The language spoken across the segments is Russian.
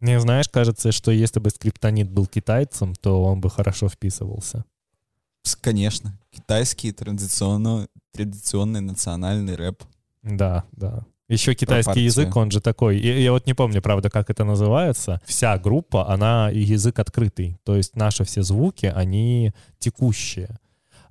Мне, знаешь, кажется, что если бы скриптонит был китайцем, то он бы хорошо вписывался. Конечно. Китайский традиционно, традиционный национальный рэп. Да, да. Еще китайский язык, он же такой. Я, я вот не помню, правда, как это называется. Вся группа, она и язык открытый. То есть наши все звуки, они текущие.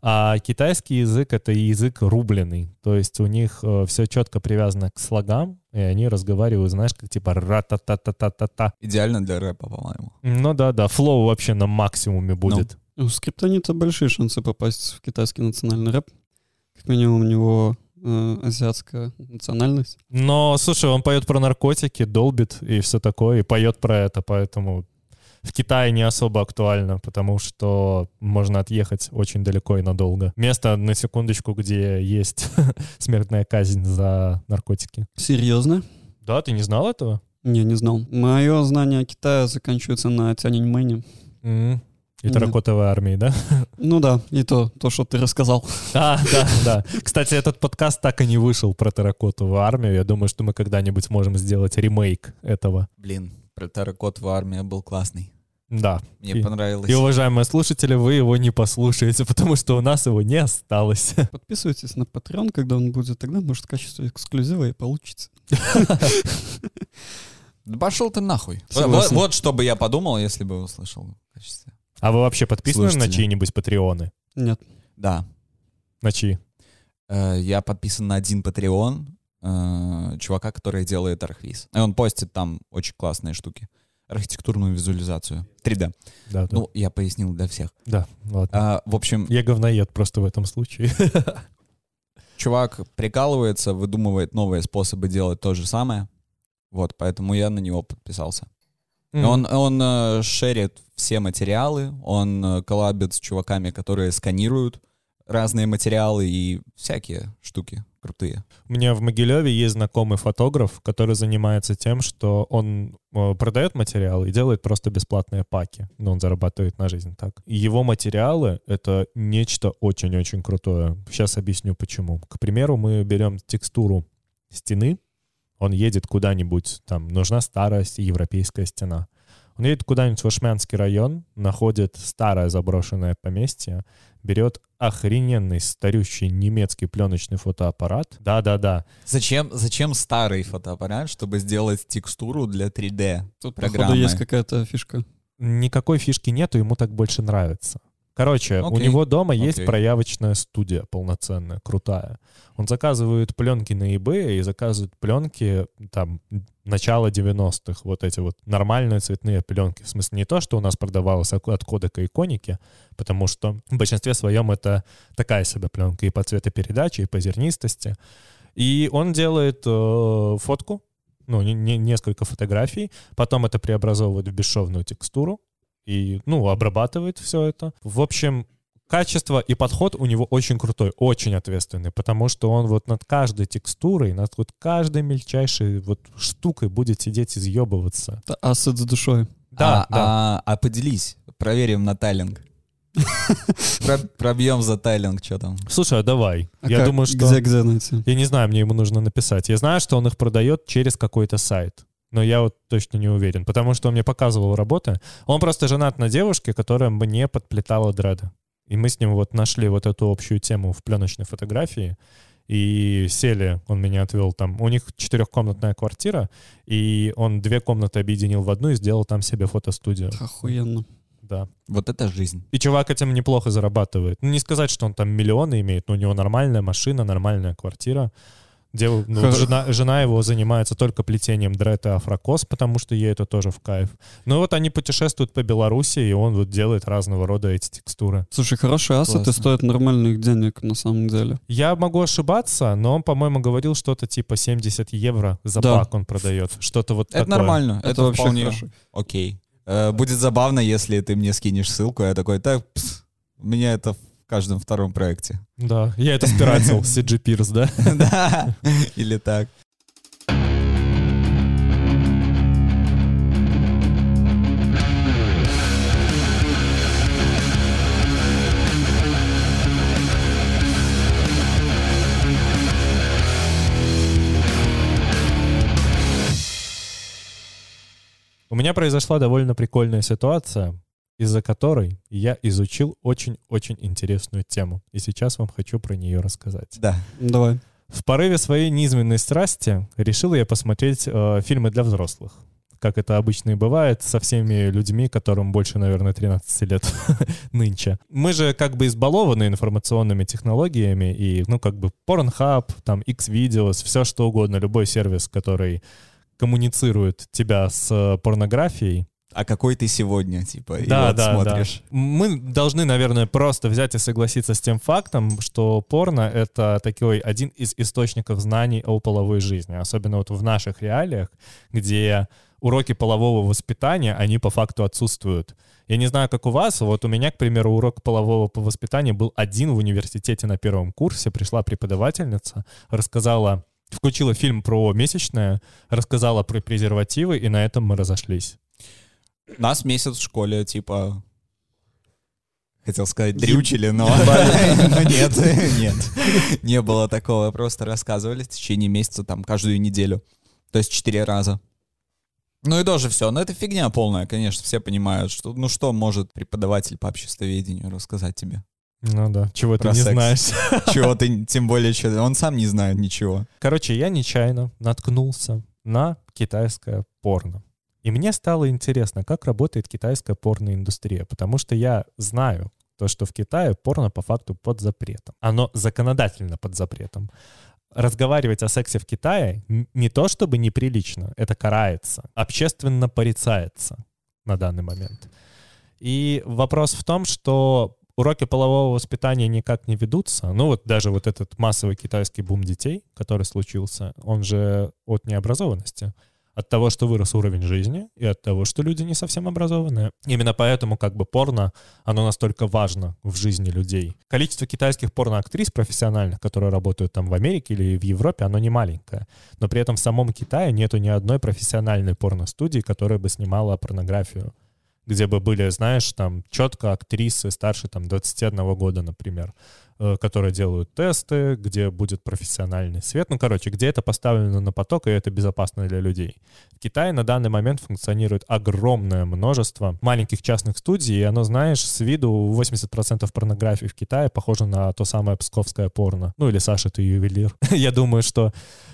А китайский язык — это язык рубленый. То есть у них все четко привязано к слогам, и они разговаривают, знаешь, как типа ра-та-та-та-та-та-та. Идеально для рэпа, по-моему. Ну да-да, флоу вообще на максимуме будет. У скриптонита большие шансы попасть в китайский национальный рэп. Как минимум у него э, азиатская национальность. Но, слушай, он поет про наркотики, долбит и все такое, и поет про это, поэтому в Китае не особо актуально, потому что можно отъехать очень далеко и надолго. Место, на секундочку, где есть смертная казнь за наркотики. Серьезно? Да, ты не знал этого? Не, не знал. Мое знание о Китае заканчивается на Тяньаньмэне. М. И Нет. терракотовой армии, да? Ну да, и то, то, что ты рассказал. А, да, да. Кстати, этот подкаст так и не вышел про терракотовую армию. Я думаю, что мы когда-нибудь сможем сделать ремейк этого. Блин, про терракотовую армию был классный. Да. Мне И- понравилось. И, уважаемые слушатели, вы его не послушаете, потому что у нас его не осталось. Подписывайтесь на Patreon, когда он будет, тогда, может, качество эксклюзива и получится. Пошел ты нахуй. Вот, что бы я подумал, если бы услышал в качестве. А вы вообще подписаны на чьи-нибудь патреоны? Нет. Да. На чьи? Э, Я подписан на один Patreon э, чувака, который делает архвиз. И он постит там очень классные штуки. Архитектурную визуализацию. 3D. Да, да. Ну, я пояснил для всех. да, ладно. А, в общем, Я говноед просто в этом случае. чувак прикалывается, выдумывает новые способы делать то же самое. Вот, поэтому я на него подписался. И Он, он э, шерит все материалы, он э, коллабит с чуваками, которые сканируют разные материалы и всякие штуки крутые. У меня в Могилеве есть знакомый фотограф, который занимается тем, что он э, продает материалы и делает просто бесплатные паки. Но он зарабатывает на жизнь так. И его материалы — это нечто очень-очень крутое. Сейчас объясню почему. К примеру, мы берем текстуру стены, он едет куда-нибудь, там нужна старая европейская стена. Он едет куда-нибудь в Ашмянский район, находит старое заброшенное поместье, берет охрененный старющий немецкий пленочный фотоаппарат. Да-да-да. Зачем, зачем старый фотоаппарат, чтобы сделать текстуру для 3D? Тут, Программы. походу, есть какая-то фишка. Никакой фишки нету, ему так больше нравится. Короче, у Окей. него дома есть Окей. проявочная студия полноценная, крутая. Он заказывает пленки на eBay и заказывает пленки там начала 90-х, вот эти вот нормальные цветные пленки. В смысле не то, что у нас продавалось от от кодека и коники, потому что в большинстве своем это такая себе пленка и по цветопередаче, и по зернистости. И он делает э, фотку, ну, не- не- несколько фотографий, потом это преобразовывает в бесшовную текстуру и, ну, обрабатывает все это. В общем, качество и подход у него очень крутой, очень ответственный, потому что он вот над каждой текстурой, над вот каждой мельчайшей вот штукой будет сидеть и съебываться. Это ассет с душой. Да, а, да. А, а поделись, проверим на тайлинг. Про- Пробьем за тайлинг, что там. Слушай, а давай. А Я как? думаю, что... Где, где найти? Я не знаю, мне ему нужно написать. Я знаю, что он их продает через какой-то сайт. Но я вот точно не уверен, потому что он мне показывал работы. Он просто женат на девушке, которая мне подплетала дреды. И мы с ним вот нашли вот эту общую тему в пленочной фотографии. И сели, он меня отвел там. У них четырехкомнатная квартира, и он две комнаты объединил в одну и сделал там себе фотостудию. Охуенно. Да. Вот это жизнь. И чувак этим неплохо зарабатывает. Ну, не сказать, что он там миллионы имеет, но у него нормальная машина, нормальная квартира. Дев- ну, жена, жена его занимается только плетением дред и афрокос, потому что ей это тоже в кайф. Ну вот они путешествуют по Беларуси, и он вот делает разного рода эти текстуры. Слушай, хорошие ассеты Классно. стоят нормальных денег на самом деле. Я могу ошибаться, но он, по-моему, говорил что-то типа 70 евро за Да. пак он продает. Что-то вот Это такое. нормально. Это, Это, вообще вполне хорошо. окей. Э, Будет забавно, если ты мне скинешь ссылку, я такой, так, пс, у меня это в каждом втором проекте. Да, я это спиратил, CG Pierce, да? Да, или так. У меня меня произошла довольно прикольная ситуация, из-за которой я изучил очень-очень интересную тему. И сейчас вам хочу про нее рассказать. Да. Давай. В порыве своей низменной страсти решил я посмотреть э, фильмы для взрослых. Как это обычно и бывает со всеми людьми, которым больше, наверное, 13 лет нынче. Мы же как бы избалованы информационными технологиями, и, ну, как бы Pornhub, там, X-Videos, все что угодно, любой сервис, который коммуницирует тебя с э, порнографией, А какой ты сегодня, типа, и да, вот да, смотришь. да. Мы должны, наверное, просто взять и согласиться с тем фактом, что порно — это такой один из источников знаний о половой жизни, особенно вот в наших реалиях, где уроки полового воспитания, они по факту отсутствуют. Я не знаю, как у вас, вот у меня, к примеру, урок полового воспитания был один в университете на первом курсе. Пришла преподавательница, рассказала, включила фильм про месячное, рассказала про презервативы, и на этом мы разошлись. Нас месяц в школе, типа, хотел сказать, дрючили, но но нет, нет, не было такого. Просто рассказывали в течение месяца, там, каждую неделю. То есть четыре раза. Ну и тоже все. Но это фигня полная, конечно. Все понимают, что ну что может преподаватель по обществоведению рассказать тебе? Ну да, чего ты Про не секс. знаешь. Чего ты, тем более, что он сам не знает ничего. Короче, я нечаянно наткнулся на китайское порно. И мне стало интересно, как работает китайская порноиндустрия, потому что я знаю то, что в Китае порно по факту под запретом. Оно законодательно под запретом. Разговаривать о сексе в Китае не то чтобы неприлично, это карается, общественно порицается на данный момент. И вопрос в том, что уроки полового воспитания никак не ведутся. Ну вот даже вот этот массовый китайский бум детей, который случился, он же от необразованности. От того, что вырос уровень жизни, и от того, что люди не совсем образованные. Именно поэтому как бы порно, оно настолько важно в жизни людей. Количество китайских порноактрис профессиональных, которые работают там в Америке или в Европе, оно не маленькое. Но при этом в самом Китае нету ни одной профессиональной порностудии, которая бы снимала порнографию где бы были, знаешь, там четко актрисы старше там 21 года, например, которые делают тесты, где будет профессиональный свет. Ну, короче, где это поставлено на поток, и это безопасно для людей. В Китае на данный момент функционирует огромное множество маленьких частных студий, и оно, знаешь, с виду 80% порнографии в Китае похоже на то самое псковское порно. Ну, или Саша, ты ювелир. Я думаю, что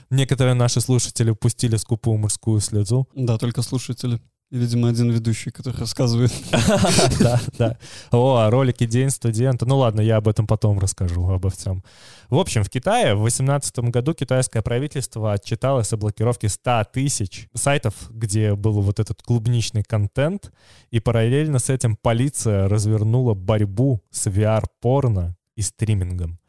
некоторые наши слушатели пустили скупую мужскую слезу. Да, только слушатели. Видимо, один ведущий, который рассказывает. Да, да. О, а ролики День студента. Ну ладно, я об этом потом расскажу, обо всем. В общем, в Китае в 2018 году китайское правительство отчиталось о блокировке 100 тысяч сайтов, где был вот этот клубничный контент, и параллельно с этим полиция развернула борьбу с VR-порно и стримингом.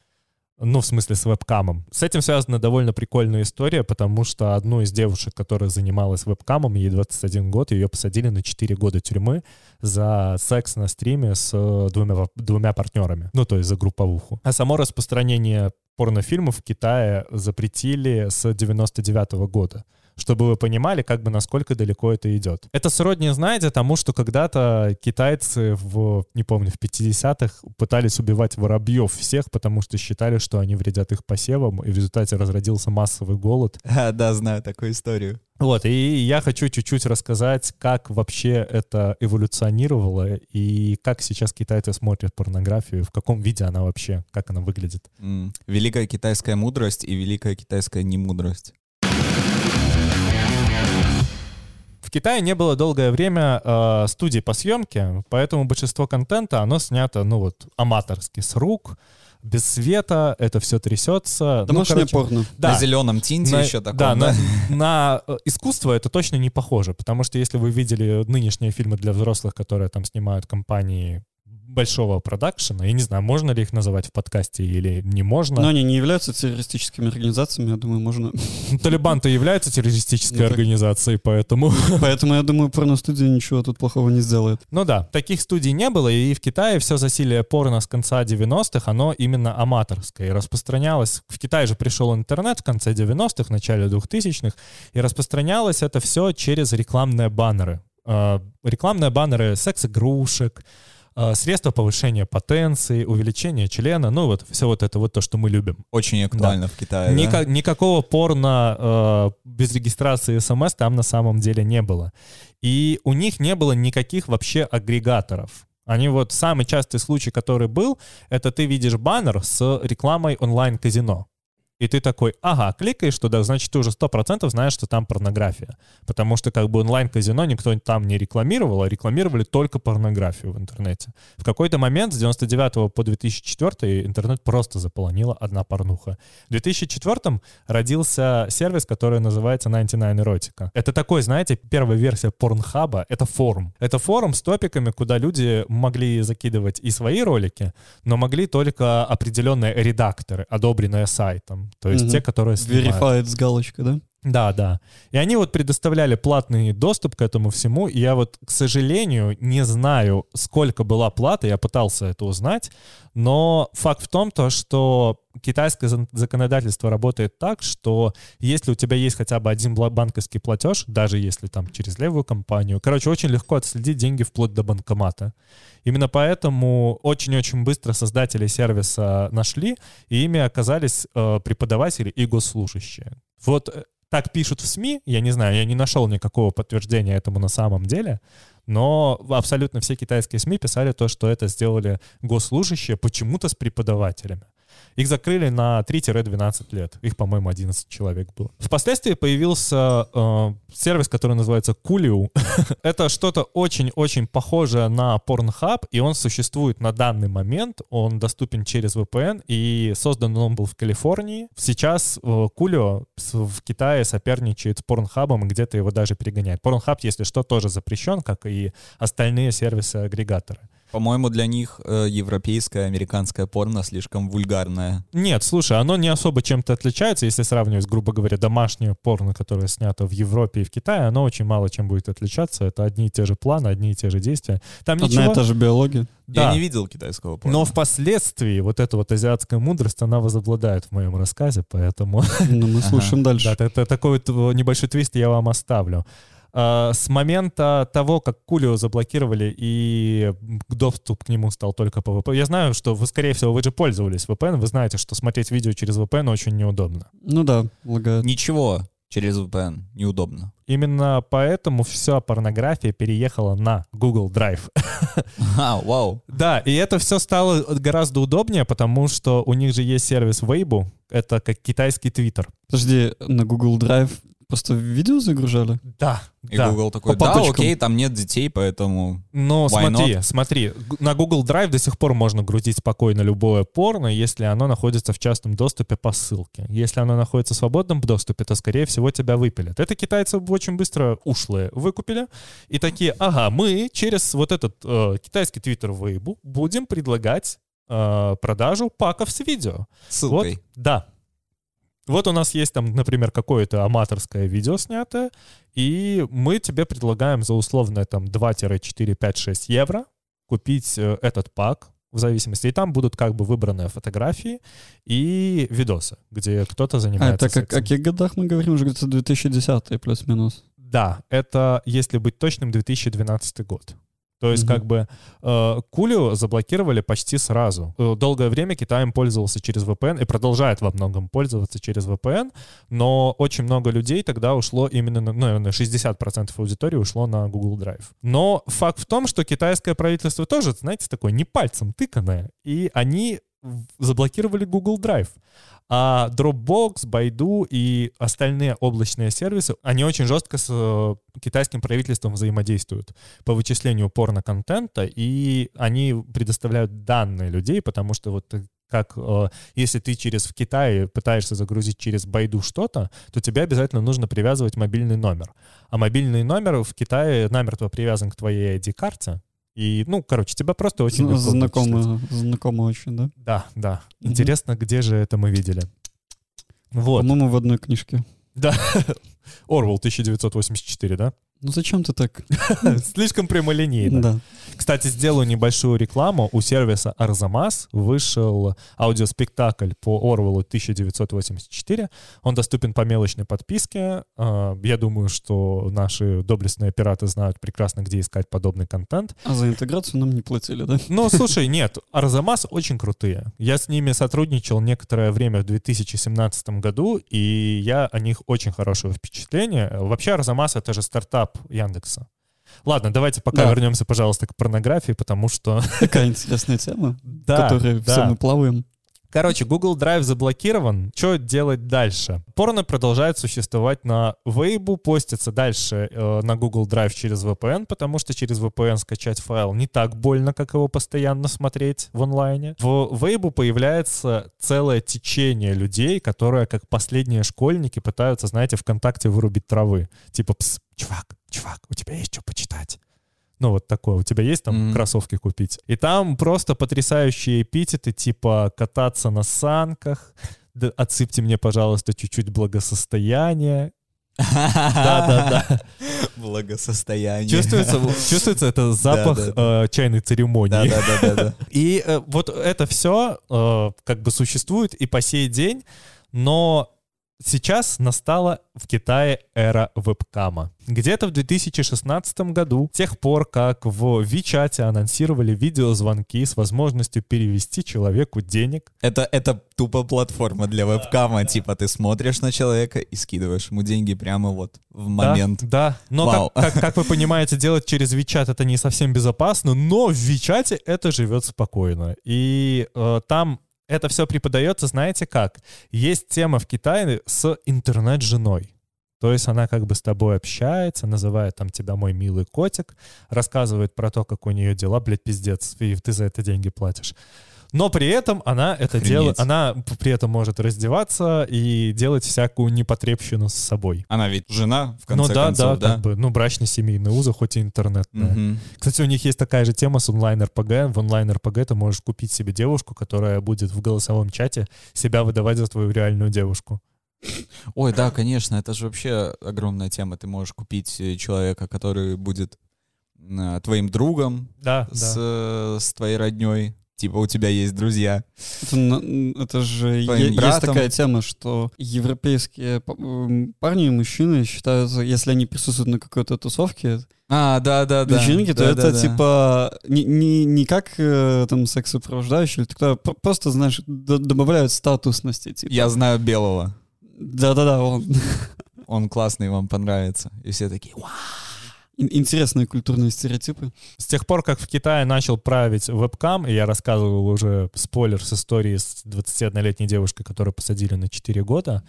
Ну, в смысле, с вебкамом. С этим связана довольно прикольная история, потому что одну из девушек, которая занималась вебкамом, ей 21 год, ее посадили на 4 года тюрьмы за секс на стриме с э, двумя, двумя партнерами. Ну, то есть за групповуху. А само распространение порнофильмов в Китае запретили с 99 года чтобы вы понимали, как бы насколько далеко это идет. Это сродни, знаете, тому, что когда-то китайцы в, не помню, в 50-х пытались убивать воробьев всех, потому что считали, что они вредят их посевам, и в результате разродился массовый голод. А, да, знаю такую историю. Вот, и я хочу чуть-чуть рассказать, как вообще это эволюционировало и как сейчас китайцы смотрят порнографию, в каком виде она вообще, как она выглядит. Великая китайская мудрость и великая китайская немудрость. В Китае не было долгое время э, студий по съемке, поэтому большинство контента, оно снято, ну вот, аматорски, с рук, без света, это все трясется. Ну, Домашнее короче, порно. Да, На зеленом тинте на- еще таком, да, да? На, на, э, искусство это точно не похоже, потому что если вы видели нынешние фильмы для взрослых, которые там снимают компании большого продакшена, я не знаю, можно ли их называть в подкасте или не можно. Но они не являются террористическими организациями, я думаю, можно. Талибан-то является террористической Ну организацией, поэтому... Поэтому, я думаю, порностудия ничего тут плохого не сделает. Ну да, таких студий не было, и в Китае все засилие порно с конца 90-х, оно именно аматорское, и распространялось... В Китае же пришел интернет в конце 90-х, в начале 2000-х, и распространялось это все через рекламные баннеры. Э, Рекламные баннеры секс-игрушек, средства повышения потенции, увеличения члена, ну вот все вот это вот то, что мы любим. Очень актуально в Китае. да? Ника- Никакого порно э, без регистрации смс там на самом деле не было. И у них не было никаких вообще агрегаторов. Они вот самый частый случай, который был, это ты видишь баннер с рекламой онлайн-казино. И ты такой, ага, кликаешь туда, значит, ты уже 100% знаешь, что там порнография. Потому что как бы онлайн-казино никто там не рекламировал, а рекламировали только порнографию в интернете. В какой-то момент с 99 по 2004 интернет просто заполонила одна порнуха. В 2004 родился сервис, который называется 99 Erotica. Это такой, знаете, первая версия порнхаба, это форум. Это форум с топиками, куда люди могли закидывать и свои ролики, но могли только определенные редакторы, одобренные сайтом. То есть Мгм. те, которые снимают. Verified с галочкой, да? Да, да. И они вот предоставляли платный доступ к этому всему. И я вот, к сожалению, не знаю, сколько была плата. Я пытался это узнать. Но факт в том, то, что китайское законодательство работает так, что если у тебя есть хотя бы один банковский платеж, даже если там через левую компанию, короче, очень легко отследить деньги вплоть до банкомата. Именно поэтому очень-очень быстро создатели сервиса нашли, и ими оказались э, преподаватели и госслужащие. Вот э, так пишут в СМИ, я не знаю, я не нашел никакого подтверждения этому на самом деле, но абсолютно все китайские СМИ писали то, что это сделали госслужащие почему-то с преподавателями. Их закрыли на 3-12 лет. Их, по-моему, 11 человек было. Впоследствии появился э, сервис, который называется Coolio. Это что-то очень-очень похожее на Pornhub, и он существует на данный момент. Он доступен через VPN, и создан он был в Калифорнии. Сейчас э, с- в Китае соперничает с Pornhub, и где-то его даже перегоняет. Pornhub, если что, тоже запрещен, как и остальные сервисы-агрегаторы. По-моему, для них э, европейское, американское порно слишком вульгарное. Нет, слушай, оно не особо чем-то отличается, если сравнивать, грубо говоря, домашнее порно, которое снято в Европе и в Китае, оно очень мало чем будет отличаться. Это одни и те же планы, одни и те же действия. Там Одна ничего... и та же биология. Да. Я не видел китайского порно. Но впоследствии вот эта вот азиатская мудрость, она возобладает в моем рассказе, поэтому Ну, мы слушаем дальше. да, это такой вот э, небольшой твист я вам оставлю. А, С момента того, как Кулио заблокировали и доступ к нему стал только по VPN, я знаю, что вы, скорее всего, вы же пользовались VPN, вы знаете, что смотреть видео через VPN очень неудобно. Ну да, лагает. Ничего через VPN неудобно. Именно поэтому вся порнография переехала на Google Drive. А, вау. Да, и это все стало гораздо удобнее, потому что у них же есть сервис Weibo, это как китайский Твиттер. Подожди, на Google Drive просто видео загружали? Да, И да. Google такой, По да, папочкам. окей, там нет детей, поэтому... Но смотри, смотри, г- на Google Drive до сих пор можно грузить спокойно любое порно, если оно находится в частном доступе по ссылке. Если оно находится в свободном доступе, то, скорее всего, тебя выпилят. Это китайцы очень быстро ушлые выкупили и такие, ага, мы через вот этот э, китайский твиттер Weibo будем предлагать э, продажу паков с видео. Ссылкой. Вот, да. Вот у нас есть там, например, какое-то аматорское видео снятое, и мы тебе предлагаем за условное там 2-4-5-6 евро купить э, этот пак в зависимости. И там будут как бы выбранные фотографии и видосы, где кто-то А занимается это как, о каких годах мы говорим? Уже где-то 2010 плюс-минус. Да, это, если быть точным, 2012 год. То есть, Мгм. как бы, э, Кулио заблокировали почти сразу. Э, Долгое время Китай им пользовался через VPN и продолжает во многом пользоваться через VPN, но очень много людей тогда ушло именно, на, ну, наверное, 60% аудитории ушло на Google Drive. Но факт в том, что китайское правительство тоже, знаете, такое не пальцем тыканное, и они заблокировали Google Drive. А Dropbox, Baidu и остальные облачные сервисы, они очень жестко с э, китайским правительством взаимодействуют по вычислению порно-контента, и они предоставляют данные людей, потому что вот э, как э, если ты через в Китае пытаешься загрузить через Байду что-то, то тебе обязательно нужно привязывать мобильный номер. А мобильный номер в Китае намертво привязан к твоей ID-карте. И, ну, короче, тебя просто очень легко. Знакомо, знакомо очень, да? Да, да. Интересно, где же это мы видели? Вот. По-моему, в одной книжке. Орвал 1984, да? Ну зачем ты так? Слишком прямолинейно. Да. Кстати, сделаю небольшую рекламу. У сервиса Арзамас вышел аудиоспектакль по Орвелу 1984. Он доступен по мелочной подписке. А, Я думаю, что наши доблестные пираты знают прекрасно, где искать подобный контент. А за интеграцию нам не платили, да? Ну, слушай, нет, Арзамас очень крутые. Я с ними сотрудничал некоторое время в 2017 году, и я о них очень хорошее впечатление. Вообще Арзамас — это же стартап Яндекса. Ладно, давайте пока Да. вернемся, пожалуйста, к порнографии, потому что... Такая интересная тема, Да, которой да. все мы плаваем. Короче, Google Drive заблокирован. Что делать дальше? Порно продолжает существовать на Weibo, постится дальше э, на Google Drive через VPN, потому что через VPN скачать файл не так больно, как его постоянно смотреть в онлайне. В Weibo появляется целое течение людей, которые, как последние школьники, пытаются, знаете, ВКонтакте вырубить травы. Типа, пс, чувак, чувак, у тебя есть что почитать? Ну, вот такое. У тебя есть там Мгм. кроссовки купить? И там просто потрясающие эпитеты, типа кататься на санках, да отсыпьте мне, пожалуйста, чуть-чуть благосостояния. Да-да-да. Благосостояние. Чувствуется, чувствуется это запах Да-да-да. э, чайной церемонии. Да-да-да. И э, вот это все как бы существует и по сей день, но сейчас настала в Китае эра вебкама. Где-то в 2016 году, с тех пор, как в WeChat анонсировали видеозвонки с возможностью перевести человеку денег, Это, это тупо платформа для вебкама. Типа ты смотришь на человека и скидываешь ему деньги прямо вот в момент. Да, да. но Вау. как, как- как вы понимаете, делать через WeChat это не совсем безопасно, но в WeChat это живет спокойно. И э, там это все преподается, знаете как? Есть тема в Китае с интернет-женой. То есть она как бы с тобой общается, называет там тебя мой милый котик, рассказывает про то, как у нее дела, блядь, пиздец, и ты за это деньги платишь. Но при этом она это Охренеть. делает, она при этом может раздеваться и делать всякую непотребщину с собой. Она ведь жена, в конце ну да, концов, да, да? как бы, ну брачно-семейные узы, хоть и интернетная. Мгм. Кстати, у них есть такая же тема с онлайн-РПГ. В онлайн-РПГ ты можешь купить себе девушку, которая будет в голосовом чате себя выдавать за твою реальную девушку. Ой, да, конечно, это же вообще огромная тема. Ты можешь купить э, человека, который будет э, твоим другом, Да, с, да. э, с твоей родней. Типа у тебя есть друзья. Это, это же Твоим есть братом. такая тема, что европейские м, парни и мужчины считаются, если они присутствуют на какой-то тусовке, А, да, да, да. вечеринке, то Да, это да, да. типа не, не, не как э, там секс-сопровождающий, или такое, п- просто, знаешь, добавляют статусности. Типа. Я знаю белого. Да-да-да, он. Он классный, вам понравится. И все такие, «Вау». Ин- Интересные культурные стереотипы. С тех пор, как в Китае начал править вебкам, и я рассказывал уже спойлер с историей с 21-летней девушкой, которую посадили на 4 года,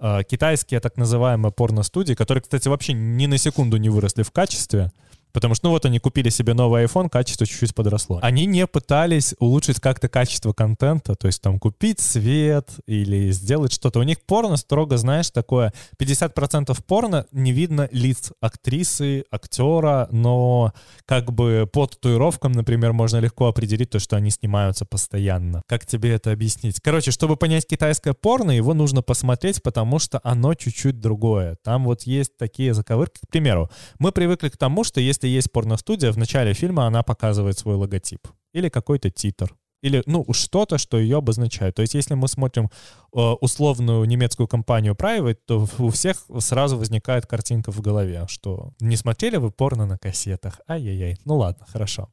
э, китайские так называемые порно-студии, которые, кстати, вообще ни на секунду не выросли в качестве, потому что, ну вот они купили себе новый iPhone, качество чуть-чуть подросло. Они не пытались улучшить как-то качество контента, то есть там купить свет или сделать что-то. У них порно строго, знаешь, такое 50% порно не видно лиц актрисы, актера, но как бы по татуировкам, например, можно легко определить то, что они снимаются постоянно. Как тебе это объяснить? Короче, чтобы понять китайское порно, его нужно посмотреть, потому что оно чуть-чуть другое. Там вот есть такие заковырки. К примеру, мы привыкли к тому, что если есть порностудия, в начале фильма она показывает свой логотип или какой-то титр. Или, ну, что-то, что ее обозначает. То есть, если мы смотрим э, условную немецкую компанию Private, то у всех сразу возникает картинка в голове, что не смотрели вы порно на кассетах. Ай-яй-яй. Ну ладно, хорошо.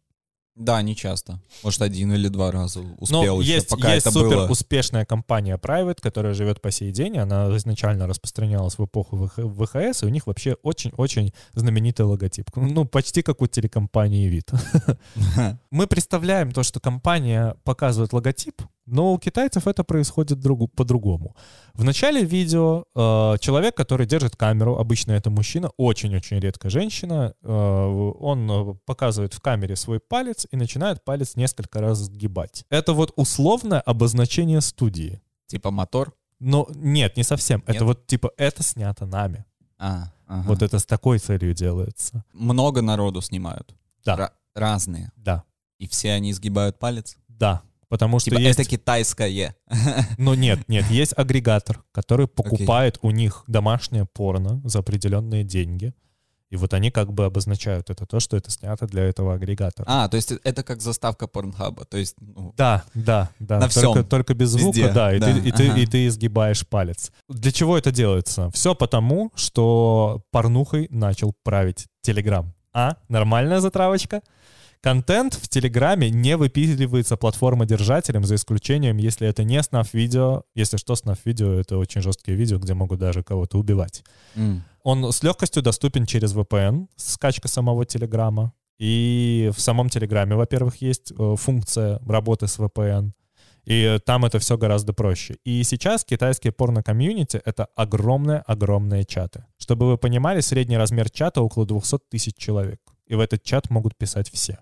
Да, не часто. Может, один или два раза Но успел еще, есть, пока есть это супер было. успешная компания Private, которая живет по сей день. Она изначально распространялась в эпоху ВХ- ВХС, и у них вообще очень-очень знаменитый логотип. Ну, почти как у телекомпании вид. Мы представляем то, что компания показывает логотип, но у китайцев это происходит другу- по-другому. В начале видео э, человек, который держит камеру, обычно это мужчина, очень-очень редко женщина, э, он э, показывает в камере свой палец и начинает палец несколько раз сгибать. Это вот условное обозначение студии. Типа мотор. Но нет, не совсем. Нет? Это вот типа это снято нами. А, ага. Вот это с такой целью делается. Много народу снимают. Да. Ра- разные. Да, И все они сгибают палец. да. Потому что Типа есть... это китайское. Но нет, нет, есть агрегатор, который покупает у них домашнее порно за определенные деньги. И вот они как бы обозначают это то, что это снято для этого агрегатора. А, то есть это как заставка порнхаба, то есть... Ну, Да, да, да. На только, всем. только без звука, Везде, да, и, да, Ты, и, ты, ага. и ты изгибаешь палец. Для чего это делается? Все потому, что порнухой начал править Телеграм. А? Нормальная затравочка? Контент в Телеграме не выпиливается платформодержателем, за исключением, если это не снав-видео. Если что, снав-видео — это очень жесткие видео, где могут даже кого-то убивать. м. Он с легкостью доступен через VPN, скачка самого Телеграма. И в самом Телеграме, во-первых, есть э, функция работы с VPN. И там это все гораздо проще. И сейчас китайские порно-комьюнити — это огромные-огромные чаты. Чтобы вы понимали, средний размер чата около 200 тысяч человек. И в этот чат могут писать все.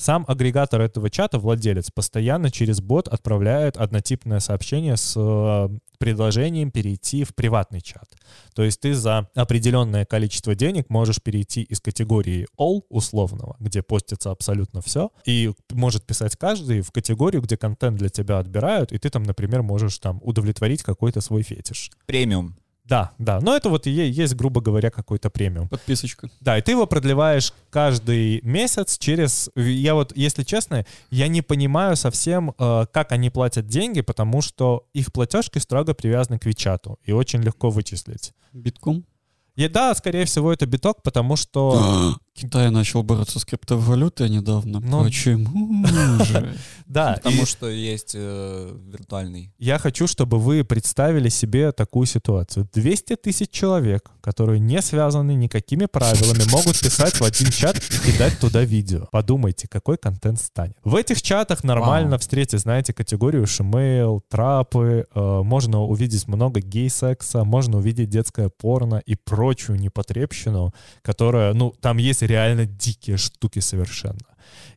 Сам агрегатор этого чата, владелец, постоянно через бот отправляет однотипное сообщение с э, предложением перейти в приватный чат. То есть ты за определенное количество денег можешь перейти из категории all условного, где постится абсолютно все, и может писать каждый в категорию, где контент для тебя отбирают, и ты там, например, можешь там удовлетворить какой-то свой фетиш. Премиум. Да, да. Но это вот и есть, грубо говоря, какой-то премиум. Подписочка. Да, и ты его продлеваешь каждый месяц через... Я вот, если честно, я не понимаю совсем, э, как они платят деньги, потому что их платежки строго привязаны к Вичату, и очень легко вычислить. Битком. И да, скорее всего, это биток, потому что... Китай начал бороться с криптовалютой недавно. Ну, Почему же? Да, Потому что есть э, виртуальный. я хочу, чтобы вы представили себе такую ситуацию. 200 тысяч человек, которые не связаны никакими правилами, могут писать в один чат и кидать туда видео. Подумайте, какой контент станет. В этих чатах нормально встретить, знаете, категорию шимейл, трапы, э, можно увидеть много гей-секса, можно увидеть детское порно и прочую непотребщину, которая, ну, там есть реально дикие штуки совершенно.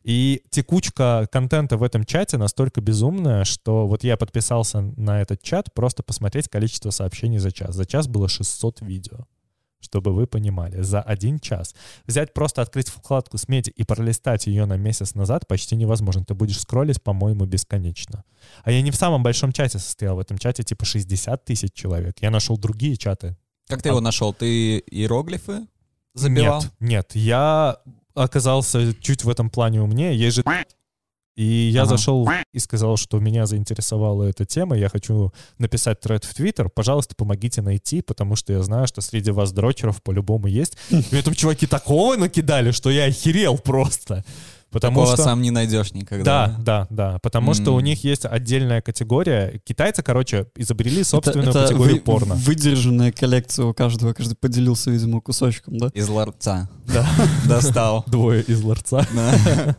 И текучка контента в этом чате настолько безумная, что вот я подписался на этот чат просто посмотреть количество сообщений за час. За час было 600 видео. Чтобы вы понимали, за один час. Взять просто открыть вкладку с меди и пролистать ее на месяц назад почти невозможно. Ты будешь скроллить, по-моему, бесконечно. А я не в самом большом чате состоял. В этом чате типа 60 тысяч человек. Я нашел другие чаты. Как ты А- его нашел? Ты иероглифы забивал? Нет, нет. Я оказался чуть в этом плане умнее. Есть же... И я Ага. зашел и сказал, что меня заинтересовала эта тема, я хочу написать тред в Твиттер, пожалуйста, помогите найти, потому что я знаю, что среди вас дрочеров по-любому есть. И мне там чуваки такого накидали, что я охерел просто. Потому Такого что... сам не найдешь никогда. Да, да, да. Потому что у них есть отдельная категория. Китайцы, короче, изобрели собственную Это- это категорию вы- порно. Выдержанная коллекция у каждого. Каждый поделился, видимо, кусочком, да? Из ларца. Да. Достал. Двое из ларца.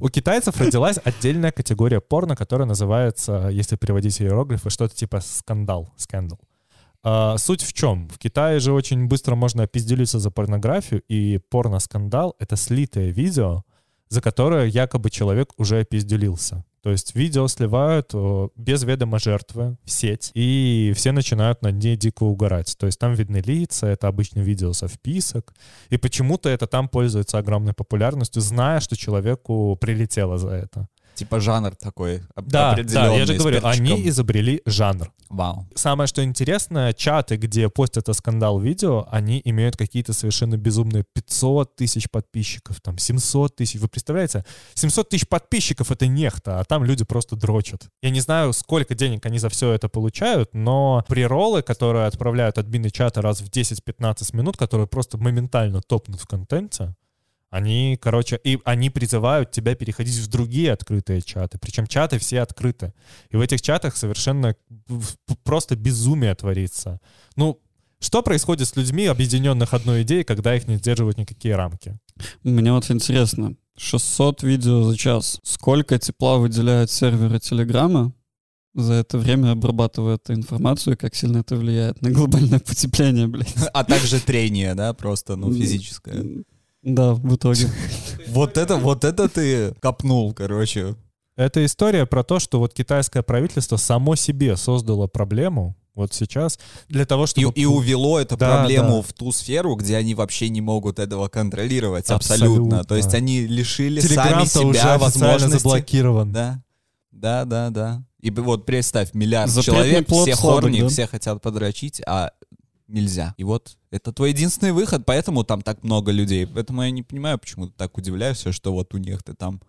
У китайцев родилась отдельная категория порно, которая называется, если переводить иероглифы, что-то типа скандал, скандал. А, суть в чем? В Китае же очень быстро можно опизделиться за порнографию, и порно-скандал — это слитое видео, за которое якобы человек уже опизделился. То есть видео сливают э, без ведома жертвы в сеть, и все начинают над ней дико угорать. То есть там видны лица, это обычно видео со вписок, и почему-то это там пользуется огромной популярностью, зная, что человеку прилетело за это. Типа жанр такой Да, да, я же говорю, они изобрели жанр. Вау. Самое, что интересно, чаты, где постят это скандал видео, они имеют какие-то совершенно безумные 500 тысяч подписчиков, там 700 тысяч. Вы представляете? 700 тысяч подписчиков — это нехта, а там люди просто дрочат. Я не знаю, сколько денег они за все это получают, но приролы, которые отправляют админы чата раз в 10-15 минут, которые просто моментально топнут в контенте, они, короче, и они призывают тебя переходить в другие открытые чаты. Причем чаты все открыты. И в этих чатах совершенно просто безумие творится. Ну, что происходит с людьми, объединенных одной идеей, когда их не сдерживают никакие рамки? Мне вот интересно, 600 видео за час. Сколько тепла выделяют серверы Телеграма за это время обрабатывая эту информацию, как сильно это влияет на глобальное потепление, блядь. А также трение, да, просто, ну, физическое. Да, в итоге. Вот это, вот это ты копнул, короче. Это история про то, что вот китайское правительство само себе создало проблему вот сейчас для того, И, чтобы... и увело эту Да, проблему да. в ту сферу, где они вообще не могут этого контролировать Абсолютно. абсолютно. То есть они лишили сами уже себя возможности. заблокирован. Да, да, да, да. И вот представь, миллиард Запретный человек, все хорни, да? все хотят подрочить, а нельзя. И вот это твой единственный выход, поэтому там так много людей. Поэтому я не понимаю, почему ты так удивляешься, что вот у них-то там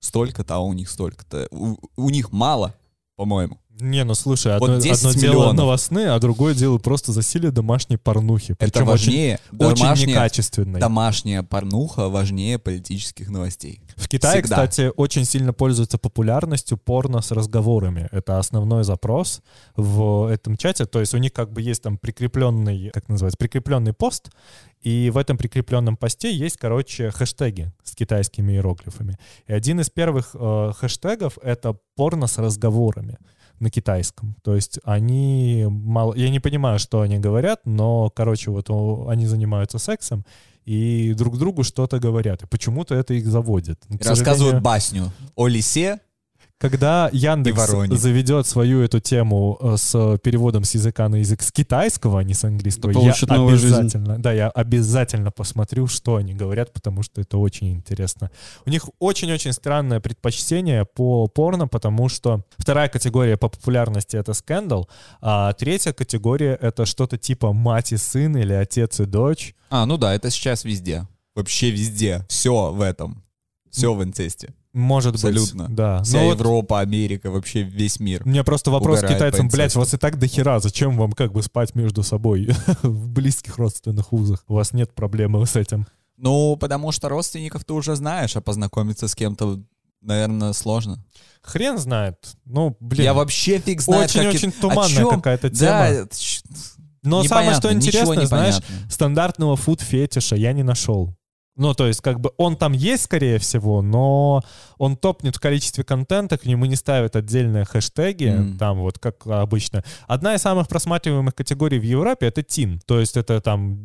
столько-то, а у них столько-то. У, у них мало, по-моему. Не, ну слушай, Вот одно, 10 одно дело новостные, а другое дело просто засилие домашней порнухи. Это Причем важнее. очень, очень домашняя, некачественной. домашняя порнуха важнее политических новостей. В Китае, Всегда. кстати, очень сильно пользуется популярностью порно с разговорами. Это основной запрос в этом чате. То есть у них как бы есть там прикрепленный, как называется, прикрепленный пост, и в этом прикрепленном посте есть, короче, хэштеги с китайскими иероглифами. И один из первых э, хэштегов — это порно с разговорами на китайском. То есть они мало... Я не понимаю, что они говорят, но, короче, вот они занимаются сексом и друг другу что-то говорят. И почему-то это их заводит. К Рассказывают сожалению, басню о лисе. Когда Яндекс заведет свою эту тему э, с переводом с языка на язык с китайского, а не с английского, я жизнь. обязательно, да, я обязательно посмотрю, что они говорят, потому что это очень интересно. У них очень-очень странное предпочтение по порно, потому что вторая категория по популярности это скандал, а третья категория это что-то типа мать и сын или отец и дочь. А, ну да, это сейчас везде. Вообще везде. Все в этом. Все в инцесте. Может Абсолютно. быть, да. Вся вот Европа, Америка, вообще весь мир. У меня просто вопрос к китайцам, блядь, инцесту. вас и так до хера, зачем вам как бы спать между собой в близких родственных узах? У вас нет проблемы с этим. Ну, потому что родственников ты уже знаешь, а познакомиться с кем-то, наверное, сложно. Хрен знает. Ну, блин, Я вообще фиг знаю, как очень-очень это- туманная какая-то тема. Да, Но самое, что непонятно, интересно, знаешь, непонятно. стандартного фуд-фетиша я не нашел. Ну, то есть, как бы он там есть, скорее всего, но он топнет в количестве контента, к нему не ставят отдельные хэштеги, Мгм. там вот как обычно. Одна из самых просматриваемых категорий в Европе — это тин. То есть это там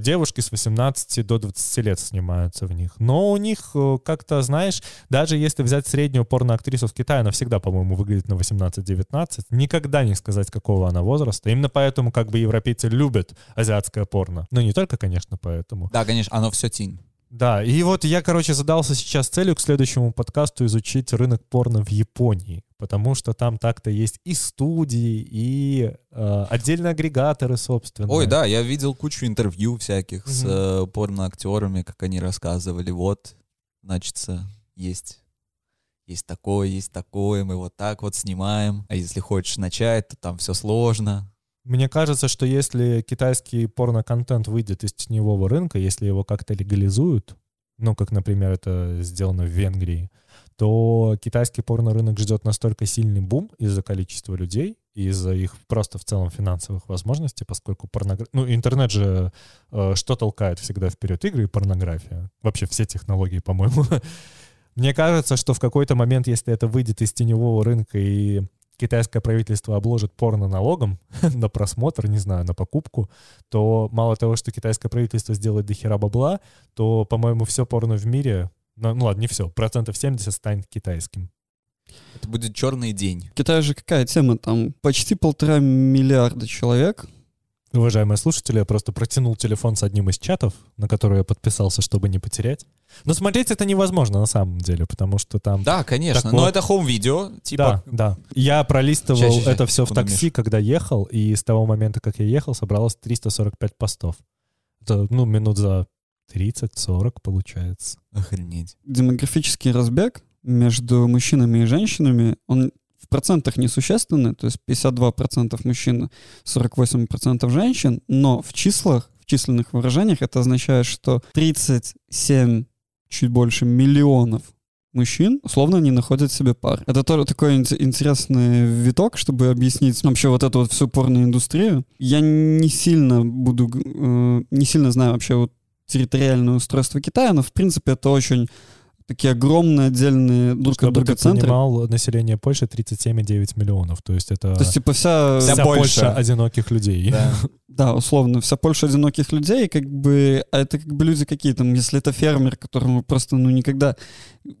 девушки с 18 до 20 лет снимаются в них. Но у них как-то, знаешь, даже если взять среднюю порноактрису в Китае, она всегда, по-моему, выглядит на 18-19. Никогда не сказать, какого она возраста. Именно поэтому как бы европейцы любят азиатское порно. Ну, не только, конечно, поэтому. Да, конечно, оно все тень. Да, и вот я, короче, задался сейчас целью к следующему подкасту изучить рынок порно в Японии, потому что там так-то есть и студии, и э, отдельные агрегаторы, собственно. Ой, да, я видел кучу интервью всяких с Мгм. э, порноактерами, как они рассказывали. Вот, значит, есть есть такое, есть такое, мы вот так вот снимаем. А если хочешь начать, то там все сложно. Мне кажется, что если китайский порно-контент выйдет из теневого рынка, если его как-то легализуют, ну, как, например, это сделано в Венгрии, то китайский порно-рынок ждет настолько сильный бум из-за количества людей, из-за их просто в целом финансовых возможностей, поскольку порнография... Ну, интернет же э, что толкает всегда вперед? Игры и порнография. Вообще все технологии, по-моему. Мне кажется, что в какой-то момент, если это выйдет из теневого рынка и китайское правительство обложит порно налогом на просмотр, не знаю, на покупку, то мало того, что китайское правительство сделает дохера бабла, то, по-моему, все порно в мире, ну, ну ладно, не все, процентов 70 станет китайским. Это будет черный день. В Китае же какая тема? Там почти полтора миллиарда человек. Уважаемые слушатели, я просто протянул телефон с одним из чатов, на который я подписался, чтобы не потерять. Но смотреть это невозможно на самом деле, потому что там... Да, конечно. Так Но это хоум-видео, типа... Да, да. Я пролистывал ща, ща, это все в такси, Миш. когда ехал, и с того момента, как я ехал, собралось 345 постов. Это, ну, минут за 30-40 получается. Охренеть. Демографический разбег между мужчинами и женщинами, он в процентах несущественный, то есть 52% мужчин, 48% женщин, но в числах, в численных выражениях это означает, что 37, чуть больше миллионов мужчин условно не находят себе пар. Это тоже такой ин- интересный виток, чтобы объяснить вообще вот эту вот всю порноиндустрию. Я не сильно буду, э, не сильно знаю вообще вот территориальное устройство Китая, но в принципе это очень такие огромные отдельные друг от Чтобы друга ты центры. понимал, население Польши 37,9 миллионов. То есть это То есть типа вся, Вся вся Польша. Польша одиноких людей. Да. да, условно, вся Польша одиноких людей, как бы, а это как бы люди какие там, если это фермер, которому просто, ну, никогда,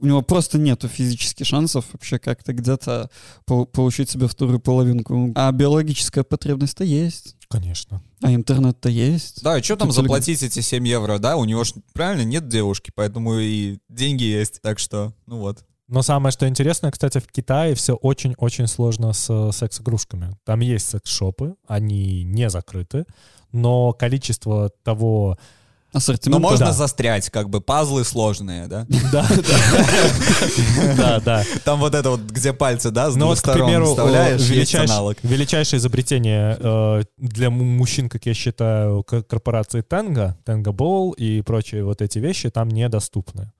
у него просто нету физических шансов вообще как-то где-то пол- получить себе вторую половинку. А биологическая потребность-то есть, Конечно. а интернет-то есть. Да, и что там телег- заплатить эти 7 евро, да? У него ж правильно нет девушки, поэтому и деньги есть. Так что, ну вот. Но самое, что интересно, кстати, в Китае все очень-очень сложно с э, секс-игрушками. Там есть секс-шопы, они не закрыты, но количество того... Но Ассортимент. можно да. застрять, как бы пазлы сложные, да? Да, да. Да, да. Там вот это вот, где пальцы, да, с Ну двух сторон вставляешь, э, величайш- аналог. величайшее изобретение э, для му- мужчин, как я считаю, корпорации Tango, Tango Ball и прочие вот эти вещи там недоступны.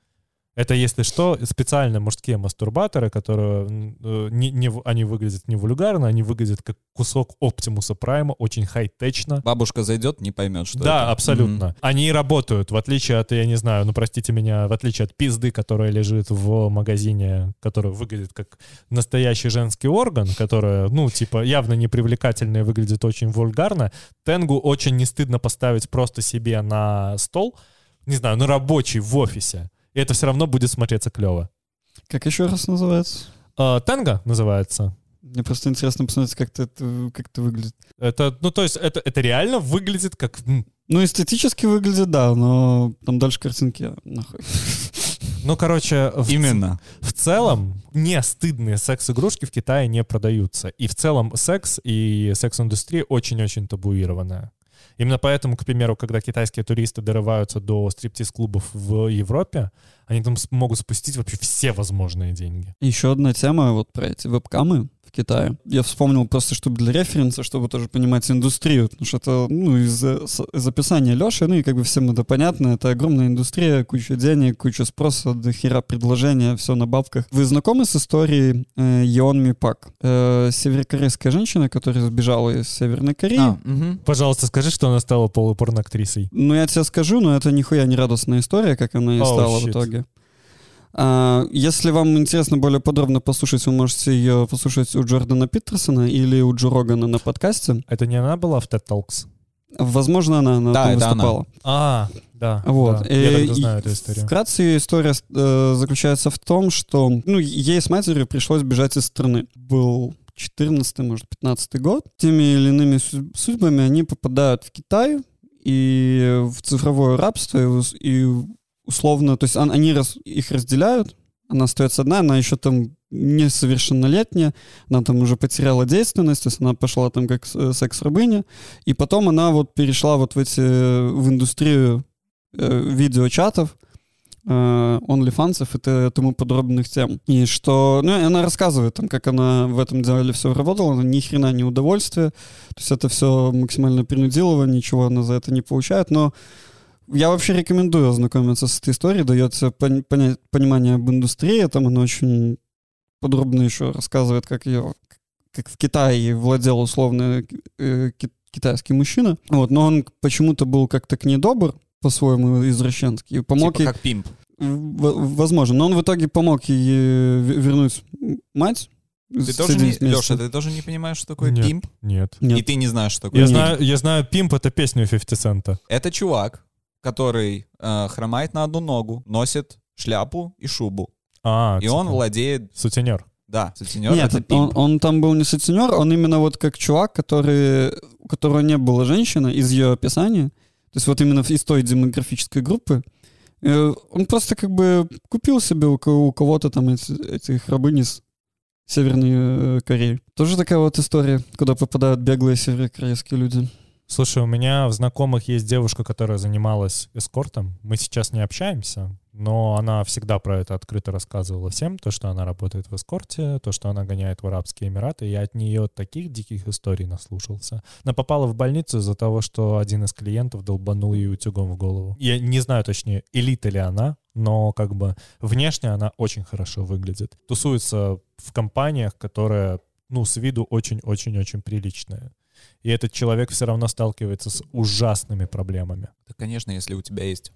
Это, если что, специально мужские мастурбаторы, которые э, не, не они выглядят не вульгарно, они выглядят как кусок Оптимуса Прайма, очень хай-течно. Бабушка зайдет, не поймет, что да, это. абсолютно. Мгм. Они работают, в отличие от, я не знаю, ну простите меня, в отличие от пизды, которая лежит в магазине, который выглядит как настоящий женский орган, которая, ну, типа, явно непривлекательная и выглядит очень вульгарно. Тенгу очень не стыдно поставить просто себе на стол, не знаю, на рабочий в офисе. И это все равно будет смотреться клево. Как еще раз называется? Э, Тенго называется. Мне просто интересно посмотреть, как это, как это выглядит. Это, ну, то есть это, это реально выглядит как... Ну, эстетически выглядит, да, но там дальше картинки нахуй. Ну, короче, в, Именно. в целом не стыдные секс-игрушки в Китае не продаются. И в целом секс и секс-индустрия очень-очень табуированная. Именно поэтому, к примеру, когда китайские туристы дорываются до стриптиз-клубов в Европе, они там могут спустить вообще все возможные деньги. Еще одна тема вот про эти вебкамы в Китае. Я вспомнил просто, чтобы для референса, чтобы тоже понимать индустрию, потому что это, ну, из, из описания Леши, ну и как бы всем это понятно, это огромная индустрия, куча денег, куча спроса, до хера предложения, все на бабках. Вы знакомы с историей э, Йон Ми Пак? Э, северокорейская женщина, которая сбежала из Северной Кореи. А, мгм. Пожалуйста, скажи, что она стала полупорноактрисой. Ну, я тебе скажу, но это нихуя не радостная история, как она и Oh, стала в shit. итоге. А, если вам интересно более подробно послушать, вы можете ее послушать у Джордана Питерсона или у Джо Рогана на подкасте. Это не она была в TED Talks? Возможно, она на Да, этом это она. выступала. А, да. Вот. да. Я тогда и знаю эту историю. Вкратце ее история э, заключается в том, что ну, ей с матерью пришлось бежать из страны. Был 14 может, 15 год. Теми или иными су- судьбами они попадают в Китай и в цифровое рабство, и, и условно, то есть он- они их разделяют, она остается одна, она еще там несовершеннолетняя, она там уже потеряла действенность, то есть она пошла там как с- секс-рабыня, и потом она вот перешла вот в эти, в индустрию э, видеочатов, э, OnlyFans и тому подобных тем. И что, ну, она рассказывает, там, как она в этом деле все работала, она ни хрена не удовольствие, то есть это все максимально принудилово, ничего она за это не получает, но я вообще рекомендую ознакомиться с этой историей, дается пон- понять, понимание об индустрии, там она очень подробно еще рассказывает, как ее, как в Китае владел условно э, ки- китайский мужчина, вот, но он почему-то был как-то к ней добр, по-своему извращенский, и помог Типа ей, как пимп. в- возможно, но он в итоге помог ей э, вернуть мать. Ты тоже не. Леша, ты тоже не понимаешь, что такое Нет. пимп? Нет. Нет. И ты не знаешь, что такое Я пимп? знаю, я знаю, Пимп — это песня 50 Цента. Это чувак, который э, хромает на одну ногу, носит шляпу и шубу. А, и он владеет... Сутенер. Да, сутенер Нет, это он, пимп. он там был не сутенер, он именно вот как чувак, который, у которого не было женщины из ее описания, то есть вот именно из той демографической группы, э, он просто как бы купил себе у, ко- у кого-то там эти, этих рабынь из Северной э, Кореи. Тоже такая вот история, куда попадают беглые северокорейские люди. Слушай, у меня в знакомых есть девушка, которая занималась эскортом. Мы сейчас не общаемся, но она всегда про это открыто рассказывала всем, то, что она работает в эскорте, то, что она гоняет в Арабские Эмираты. Я от нее таких диких историй наслушался. Она попала в больницу из-за того, что один из клиентов долбанул ей утюгом в голову. Я не знаю точнее, элита ли она, но как бы внешне она очень хорошо выглядит. Тусуется в компаниях, которые, ну, с виду очень-очень-очень приличные. И этот человек все равно сталкивается с ужасными проблемами. Да, конечно, если у тебя есть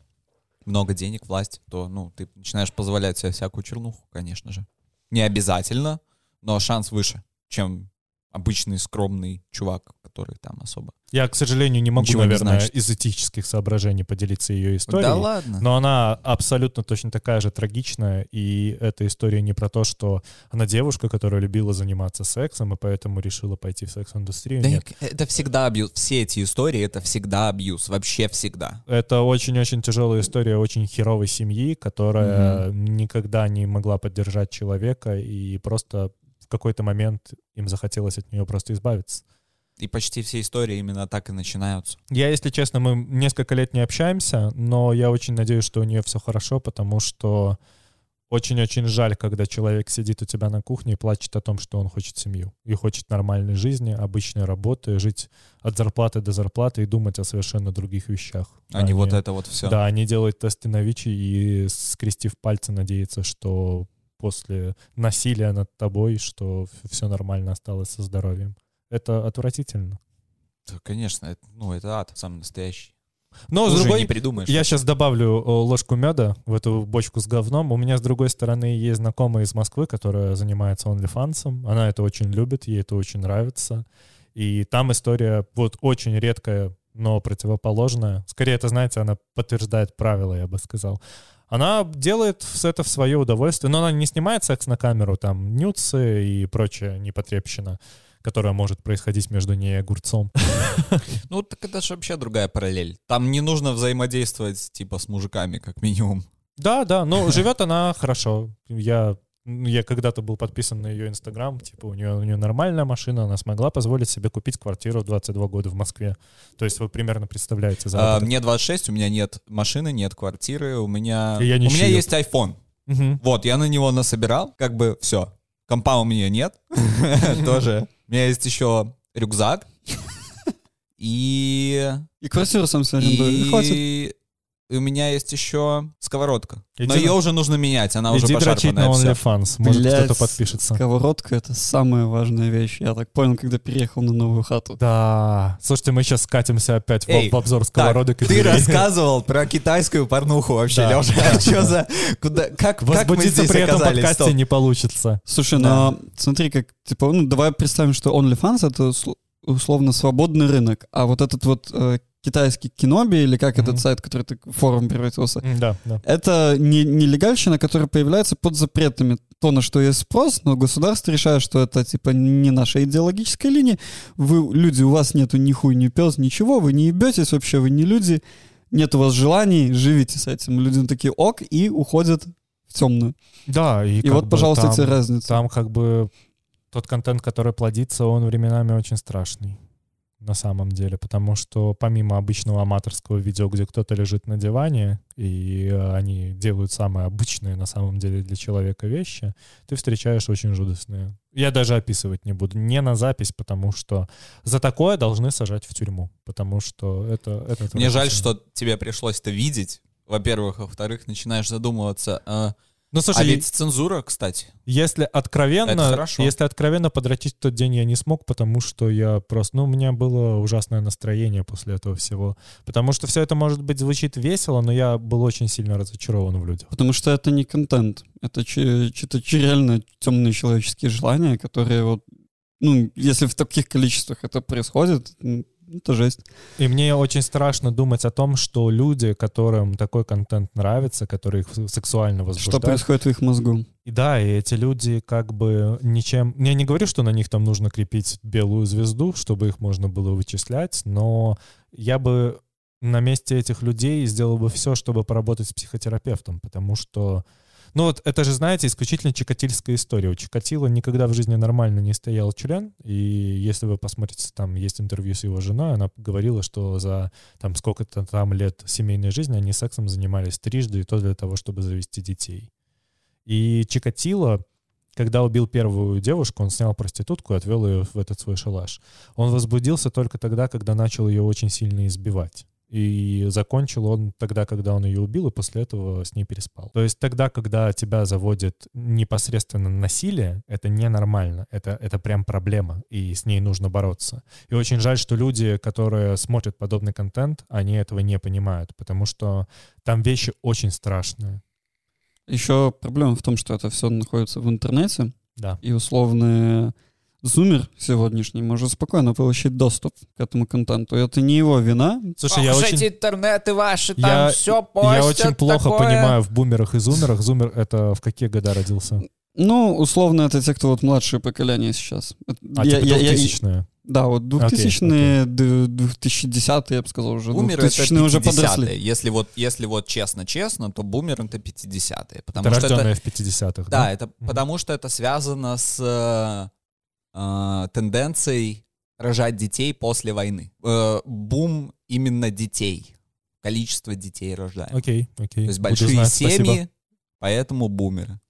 много денег, власть, то, ну, ты начинаешь позволять себе всякую чернуху, конечно же. Не обязательно, но шанс выше, чем обычный скромный чувак, который там особо. Я, к сожалению, не могу, не наверное, значит. из этических соображений поделиться ее историей. Да ладно. Но она абсолютно точно такая же трагичная, и эта история не про то, что она девушка, которая любила заниматься сексом, и поэтому решила пойти в секс-индустрию. Да Нет. это всегда абьюз. Все эти истории — это всегда абьюз. Вообще всегда. Это очень-очень тяжелая история очень херовой семьи, которая никогда не могла поддержать человека, и просто в какой-то момент им захотелось от нее просто избавиться. И почти все истории именно так и начинаются. Я, если честно, мы несколько лет не общаемся, но я очень надеюсь, что у нее все хорошо, потому что очень-очень жаль, когда человек сидит у тебя на кухне и плачет о том, что он хочет семью и хочет нормальной жизни, обычной работы, жить от зарплаты до зарплаты и думать о совершенно других вещах. А не вот это вот все. Да, они делают тесты на ВИЧ и, скрестив пальцы, надеются, что после насилия над тобой, что все нормально осталось со здоровьем. Это отвратительно. Да, конечно, это, ну это ад, самый настоящий. Но с Хуже другой, не придумаешь. я сейчас добавлю э, ложку меда в эту бочку с говном. У меня, с другой стороны, есть знакомая из Москвы, которая занимается OnlyFans. Она это очень любит, ей это очень нравится. И там история вот очень редкая, но противоположная. Скорее, это, знаете, она подтверждает правила, я бы сказал. Она делает это в свое удовольствие, но она не снимает секс на камеру, там, нюцы и прочая непотребщина, которая может происходить между ней и огурцом. Ну, так это же вообще другая параллель. Там не нужно взаимодействовать, типа, с мужиками, как минимум. Да, да, но живет она хорошо. Я, я когда-то был подписан на ее инстаграм, типа у нее, у нее нормальная машина, она смогла позволить себе купить квартиру в 22 года в Москве. То есть вы примерно представляете А, заработок. мне 26, у меня нет машины, нет квартиры, у меня... Я не у меня есть iPhone. Мгм. Вот, я на него насобирал, как бы все. Компа у меня нет, тоже. У меня есть еще рюкзак. И... И квартиру сам. И хватит. И у меня есть еще сковородка. Иди Но на- ее уже нужно менять, она уже Иди дрочить на пошарпанная вся. OnlyFans, может Блядь, кто-то подпишется. Сковородка — это самая важная вещь. Я так понял, когда переехал на новую хату. Да. Слушайте, мы сейчас скатимся опять в, Эй, в обзор Так, сковородок и ты дверей. рассказывал про китайскую порнуху вообще, Да. Леша. Что за... Куда... Как, как мы здесь при этом подкасте Стоп. не получится. Слушай, Да. но смотри, как, типа, ну, давай представим, что OnlyFans — это усл- условно свободный рынок, а вот этот вот э, китайский киноби, или как Мгм. этот сайт, который ты форум превратился, М, Да, да. это не, нелегальщина, которая появляется под запретами. То, на что есть спрос, но государство решает, что это, типа, не наша идеологическая линия. Вы, люди, у вас нету ни хуй, ни пес, ничего, вы не ебетесь вообще, вы не люди, нет у вас желаний, живите с этим. Люди такие ок и уходят в темную. Да, и, И, вот, бы пожалуйста, там- тебе разница. Там как бы тот контент, который плодится, он временами очень страшный на самом деле, потому что помимо обычного аматорского видео, где кто-то лежит на диване, и э, они делают самые обычные на самом деле для человека вещи, ты встречаешь очень жудостные. Я даже описывать не буду. Не на запись, потому что за такое должны сажать в тюрьму, потому что это... это Мне жаль, что тебе пришлось это видеть. Во-первых, во-вторых, начинаешь задумываться. А, Ну, А слушай, ведь цензура, кстати. Если откровенно, Это хорошо. если откровенно подрочить тот день я не смог, потому что я просто, ну, у меня было ужасное настроение после этого всего. Потому что все это, может быть, звучит весело, но я был очень сильно разочарован в людях. Потому что это не контент. Это че- реально темные человеческие желания, которые вот, ну, если в таких количествах это происходит, это жесть. И мне очень страшно думать о том, что люди, которым такой контент нравится, которые их сексуально Что возбуждают, происходит в их мозгу? И да, и эти люди как бы ничем... Я не говорю, что на них там нужно крепить белую звезду, чтобы их можно было вычислять, но я бы на месте этих людей сделал бы все, чтобы поработать с психотерапевтом, потому что... Ну вот это же, знаете, исключительно чикатильская история. У Чикатила никогда в жизни нормально не стоял член, и если вы посмотрите, там есть интервью с его женой, она говорила, что за там сколько-то там лет семейной жизни они сексом занимались трижды, и то для того, чтобы завести детей. И Чикатило, когда убил первую девушку, он снял проститутку и отвел ее в этот свой шалаш. Он возбудился только тогда, когда начал ее очень сильно избивать. И закончил он тогда, когда он ее убил, и после этого с ней переспал. То есть тогда, когда тебя заводит непосредственно насилие, это ненормально, это, это прям проблема, и с ней нужно бороться. И очень жаль, что люди, которые смотрят подобный контент, они этого не понимают, потому что там вещи очень страшные. Еще проблема в том, что это все находится в интернете, Да. и условные зумер сегодняшний может спокойно получить доступ к этому контенту. Это не его вина. Слушай, я очень... интернеты ваши, Я- там все постят Я очень плохо такое. понимаю в бумерах и зумерах. Зумер — это в какие года родился? Ну, условно, это те, кто вот младшее поколение сейчас. А, Я- типа я- я- 2000-е. Да, вот 2000-е, д- 2010 я бы сказал уже. Бумеры это 2000-е уже 50-е. подросли. Если вот, если вот честно-честно, то бумер это 50-е. Потому Это что это, в 50-х, да, да? это Мгм. потому что это связано с э, тенденцией рожать детей после войны. Э, бум именно детей. Количество детей рождаем. Окей, окей. То есть Буду большие знать, семьи, спасибо. поэтому бумеры.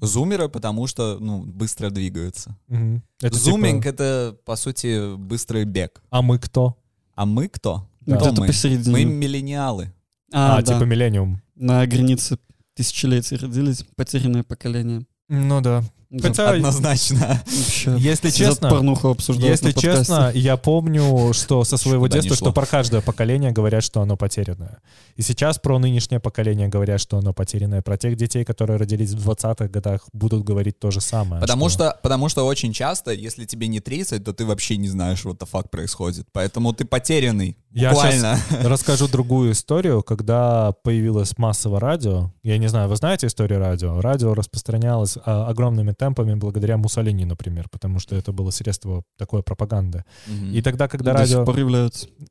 Зумеры, потому что, ну, быстро двигаются. Мгм. Это Зуминг типа, это, по сути, быстрый бег. А мы кто? А мы кто? Да. Кто Где-то мы? посередине. Мы миллениалы. А, А, да. типа миллениум. На границе тысячелетий родились, потерянное поколение. Ну да. Да, Хотя, Однозначно. вообще. если честно, порнуху обсуждают если честно, я помню, что со своего детства, что про каждое поколение говорят, что оно потерянное. И сейчас про нынешнее поколение говорят, что оно потерянное. Про тех детей, которые родились в 20-х годах, будут говорить то же самое. Потому что, потому что очень часто, если тебе не 30, то ты вообще не знаешь, what the fuck происходит. Поэтому ты потерянный. Я Буквально. Расскажу другую историю, когда появилось массово радио. Я не знаю, вы знаете историю радио? Радио распространялось а, огромными темпами благодаря Муссолини, например, потому что это было средство такой пропаганды. Мгм. И тогда, когда До радио... сих.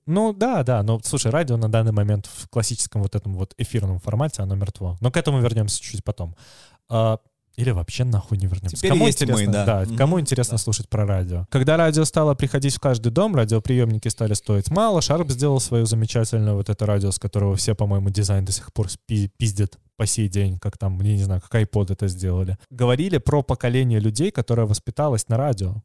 Ну да, да, но слушай, радио на данный момент в классическом вот этом вот эфирном формате, оно мертво. Но к этому вернемся чуть потом. Или вообще нахуй не вернемся. Теперь кому есть мы, интересно, да. кому Мгм, интересно да. слушать про радио. Когда радио стало приходить в каждый дом, радиоприемники стали стоить мало, Шарп сделал свою замечательную вот это радио, с которого все, по-моему, дизайн до сих пор спи- пиздят по сей день, как там, я не знаю, как iPod это сделали. Говорили про поколение людей, которое воспиталось на радио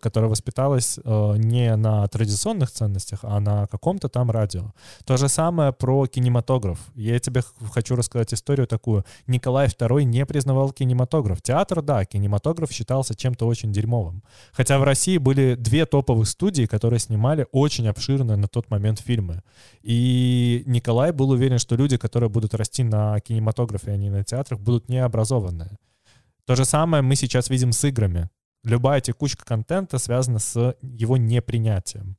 которое воспиталось э, не на традиционных ценностях, а на каком-то там радио. То же самое про кинематограф. Я тебе хочу рассказать историю такую. Николай II не признавал кинематограф. Театр, да, кинематограф считался чем-то очень дерьмовым. Хотя в России были две топовых студии, которые снимали очень обширные на тот момент фильмы. И Николай был уверен, что люди, которые будут расти на кинематографе, а не на театрах, будут необразованные. То же самое мы сейчас видим с играми. Любая текучка контента связана с его непринятием.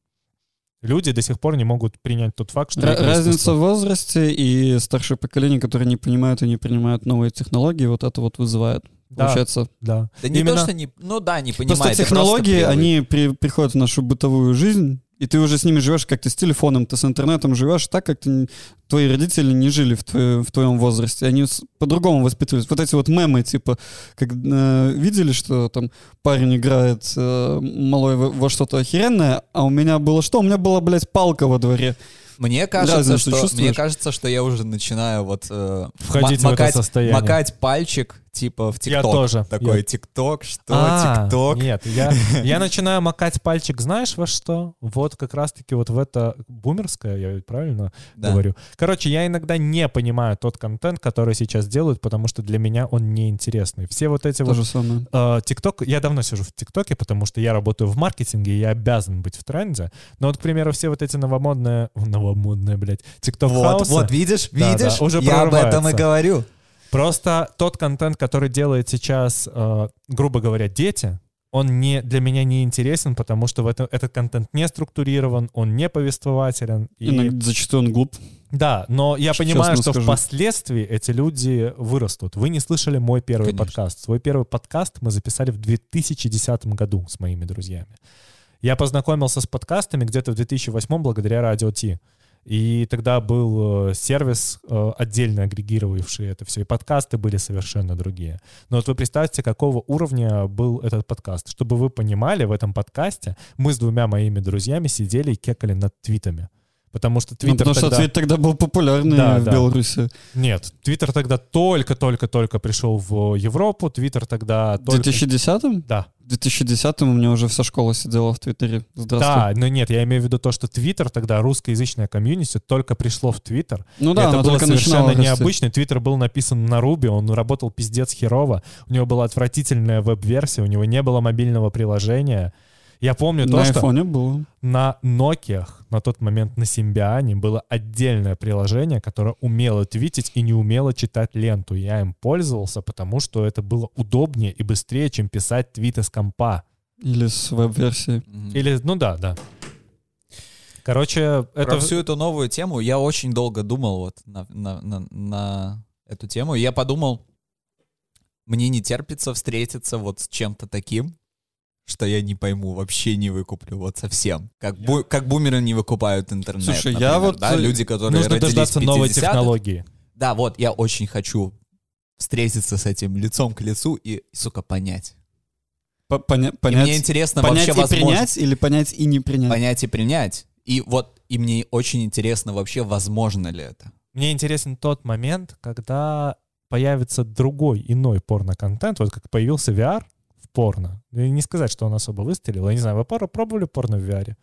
Люди до сих пор не могут принять тот факт, что Разница в возрасте и старшее поколение, которое не понимают и не принимают новые технологии, вот это вот вызывает. Да, Получается, да. Да не Именно- то, что не... Ну да, не понимает. просто ты технологии, привык. они при- приходят в нашу бытовую жизнь, и ты уже с ними живешь, как ты с телефоном, ты с интернетом живешь так, как ты, твои родители не жили в, твое- в твоем возрасте. Они по-другому воспитывались. Вот эти вот мемы, типа, как э, видели, что там парень играет э, малой во, во что-то охеренное, а у меня было что? У меня была, блядь, палка во дворе. Мне кажется, Разницу что, мне кажется, что я уже начинаю вот э, Входить ма- в это макать, состояние. макать пальчик типа в Я ТикТок. тоже. Такой Я- ТикТок, что А, ТикТок. Нет, я, я начинаю макать пальчик, знаешь во что? Вот как раз-таки вот в это бумерское, я ведь правильно Да. говорю. Короче, я иногда не понимаю тот контент, который сейчас делают, потому что для меня он неинтересный. Все вот эти То вот же самое. Э, ТикТок, я давно сижу в ТикТоке, потому что я работаю в маркетинге, и я обязан быть в тренде. Но вот, к примеру, все вот эти новомодные, новомодные, блядь, ТикТок Вот, вот, видишь, Да, видишь, да, уже я об этом и говорю. Просто тот контент, который делает сейчас, э, грубо говоря, дети, он не, для меня не интересен, потому что в это, этот контент не структурирован, он не повествователен. И, Иногда зачастую он глуп. да, но я Честно понимаю, что скажу. впоследствии эти люди вырастут. Вы не слышали мой первый Конечно. подкаст. Свой первый подкаст мы записали в 2010 году с моими друзьями. Я познакомился с подкастами где-то в 2008 благодаря Радио Ти. И тогда был э, сервис, э, отдельно агрегировавший это все, и подкасты были совершенно другие. Но вот вы представьте, какого уровня был этот подкаст. Чтобы вы понимали, в этом подкасте мы с двумя моими друзьями сидели и кекали над твитами. Потому что Ну, Твиттер потому что тогда... твит тогда был популярный Да, в да. Беларуси. Нет, Твиттер тогда только-только-только пришел в Европу, Твиттер тогда В только... 2010-м? Да, В 2010-м у меня уже вся школа сидела в Твиттере. Здравствуй. да, но нет, я имею в виду то, что Твиттер тогда, русскоязычное комьюнити, только пришло в Твиттер. Ну да, это было совершенно необычно. Твиттер был написан на Руби, он работал пиздец херово. У него была отвратительная веб-версия, у него не было мобильного приложения. Я помню то, На что айфоне было. на Nokia, на тот момент на Симбиане, было отдельное приложение, которое умело твитить и не умело читать ленту. Я им пользовался, потому что это было удобнее и быстрее, чем писать твиты с компа. Или с веб-версией. Мгм. Или, ну да, да. Короче, Про это... всю эту новую тему я очень долго думал вот на, на- на- на эту тему. Я подумал, мне не терпится встретиться вот с чем-то таким, что я не пойму, вообще не выкуплю, вот совсем. Как, бу- как бумеры не выкупают интернет, Слушай, например, я вот, да, люди, которые Нужно дождаться новой 50-х. технологии. Да, вот, я очень хочу встретиться с этим лицом к лицу и, сука, понять. По- поня- И понять, мне интересно понять вообще и возможно... принять или понять и не принять? Понять и принять. И вот, и мне очень интересно вообще, возможно ли это. Мне интересен тот момент, когда появится другой, иной порно-контент, вот как появился VR порно. И не сказать, что он особо выстрелил. Я не знаю, вы пор- пробовали порно в VR?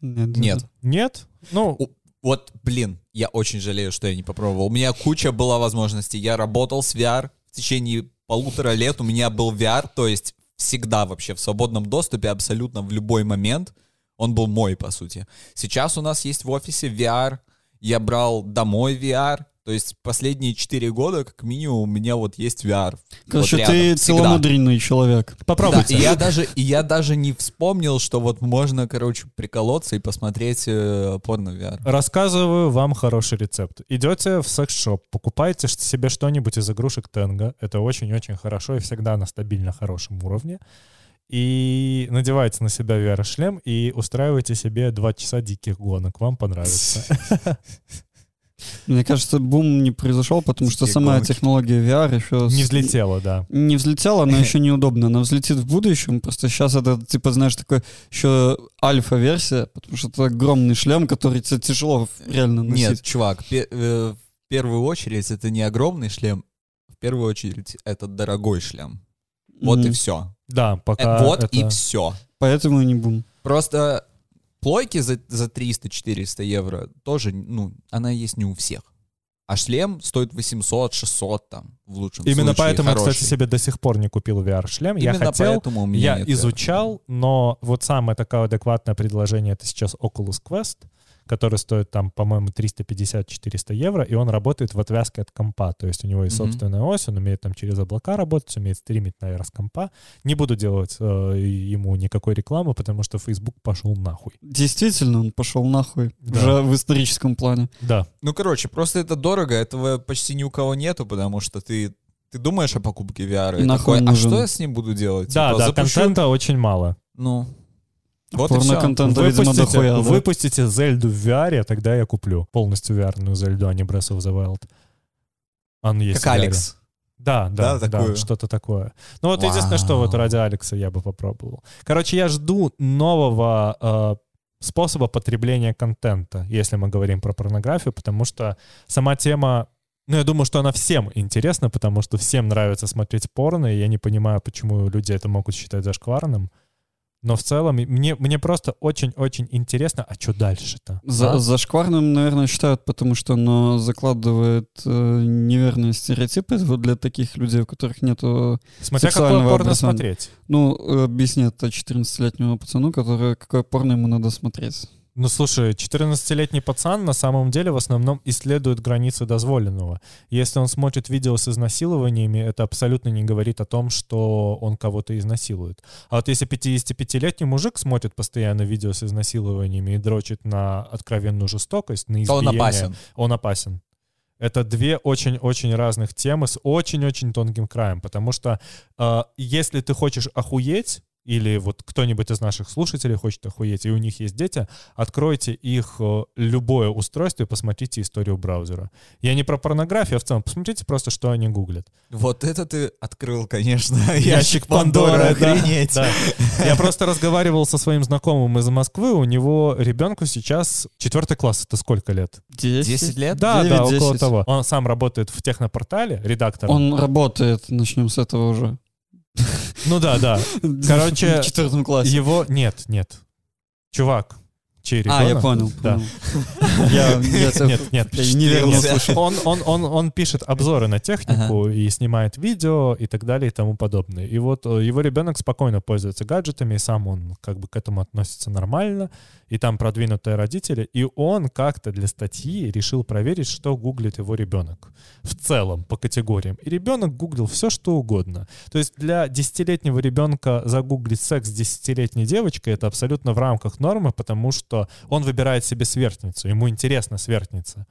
Нет. Нет. Нет? Ну, У- Вот, блин, я очень жалею, что я не попробовал. У меня куча была возможностей. Я работал с VR в течение полутора лет. У меня был VR, то есть всегда вообще в свободном доступе, абсолютно в любой момент. Он был мой, по сути. Сейчас у нас есть в офисе VR. Я брал домой VR. То есть последние четыре года, как минимум, у меня вот есть VR. Короче, Вот ты всегда. целомудренный человек. попробуйте. Да, и я даже, и я даже не вспомнил, что вот можно, короче, приколоться и посмотреть э, порно VR. Рассказываю вам хороший рецепт. Идете в секс-шоп, покупаете себе что-нибудь из игрушек Тенга. Это очень-очень хорошо и всегда на стабильно хорошем уровне. И надеваете на себя VR-шлем и устраиваете себе два часа диких гонок. Вам понравится. Мне кажется, бум не произошел, потому что сама гонки. технология VR еще... Не взлетело, да. Не взлетела, она еще неудобна. Она взлетит в будущем. Просто сейчас это, типа, знаешь, такой еще альфа-версия, потому что это огромный шлем, который тебе тяжело реально носить. Нет, чувак, пе- э, в первую очередь это не огромный шлем, в первую очередь это дорогой шлем. Вот и все. Да, пока вот и все. Поэтому и не бум. Просто плойки за, за 300-400 евро тоже, ну, она есть не у всех. А шлем стоит 800-600 там, в лучшем Именно случае, поэтому я, хороший. кстати, себе до сих пор не купил VR-шлем. Я Именно хотел, поэтому у меня я нет изучал, но вот самое такое адекватное предложение это сейчас Oculus Quest, который стоит там, по-моему, 350-400 евро, и он работает в отвязке от компа. То есть у него есть Мгм. собственная ось, он умеет там через облака работать, умеет стримить, наверное, с компа. Не буду делать э, ему никакой рекламы, потому что Facebook пошел нахуй. Действительно, он пошел нахуй. Да. Уже в историческом плане. Да. Ну, короче, просто это дорого, этого почти ни у кого нету, потому что ты, ты думаешь о покупке VR и Нахуй такой, а нужен. что я с ним буду делать? Да, Типа, да, запущу- контента очень мало. Ну, вот. Порно-контента, видимо, Выпустите, дохуя, да? выпустите Зельду в VR, тогда я куплю полностью VR-ную Зельду, а не Breath of the Wild. Он есть Как VR. Алекс. Да, да, Да, да, что-то такое. Ну вот единственное, что вот Вау. ради Алекса я бы попробовал. Короче, я жду нового э, способа потребления контента, если мы говорим про порнографию, потому что сама тема, ну я думаю, что она всем интересна, потому что всем нравится смотреть порно, и я не понимаю, почему люди это могут считать зашкварным. Но в целом мне, мне просто очень-очень интересно, а что дальше-то? За, а? Зашкварным, наверное, считают, потому что оно закладывает э, неверные стереотипы вот для таких людей, у которых нету... Смотря какое порно образования. смотреть. Ну, э, объясни это 14-летнему пацану, который какое порно ему надо смотреть. Ну, слушай, 14-летний пацан на самом деле в основном исследует границы дозволенного. Если он смотрит видео с изнасилованиями, это абсолютно не говорит о том, что он кого-то изнасилует. А вот если 55-летний мужик смотрит постоянно видео с изнасилованиями и дрочит на откровенную жестокость, на То он избиение, опасен. он опасен. Это две очень-очень разных темы с очень-очень тонким краем, потому что э, если ты хочешь охуеть, или вот кто-нибудь из наших слушателей хочет охуеть, и у них есть дети, откройте их э, любое устройство и посмотрите историю браузера. Я не про порнографию, а в целом посмотрите просто, что они гуглят. Вот это ты открыл, конечно, Ящик ящик Пандоры, Пандоры, да, охренеть. Да. Я просто разговаривал со своим знакомым из Москвы, у него ребенку сейчас четвертый класс, это сколько лет? 10, 10 лет? Да, да, 9-10. около того. Он сам работает в технопортале редактором. Он работает, начнем с этого уже. Ну да, да. Короче, В четвертом классе. Его... Нет, нет. Чувак, чей А, я понял, Да. Я, Нет, нет, неверно услышал. он, он, он, он пишет обзоры на технику и снимает видео и так далее и тому подобное. И вот э, его ребенок спокойно пользуется гаджетами, и сам он как бы к этому относится нормально, и там продвинутые родители, и он как-то для статьи решил проверить, что гуглит его ребенок в целом по категориям. И ребенок гуглил все, что угодно. То есть для десятилетнего ребенка загуглить секс с десятилетней девочкой это абсолютно в рамках нормы, потому что он выбирает себе сверстницу, ему интересна сверстница.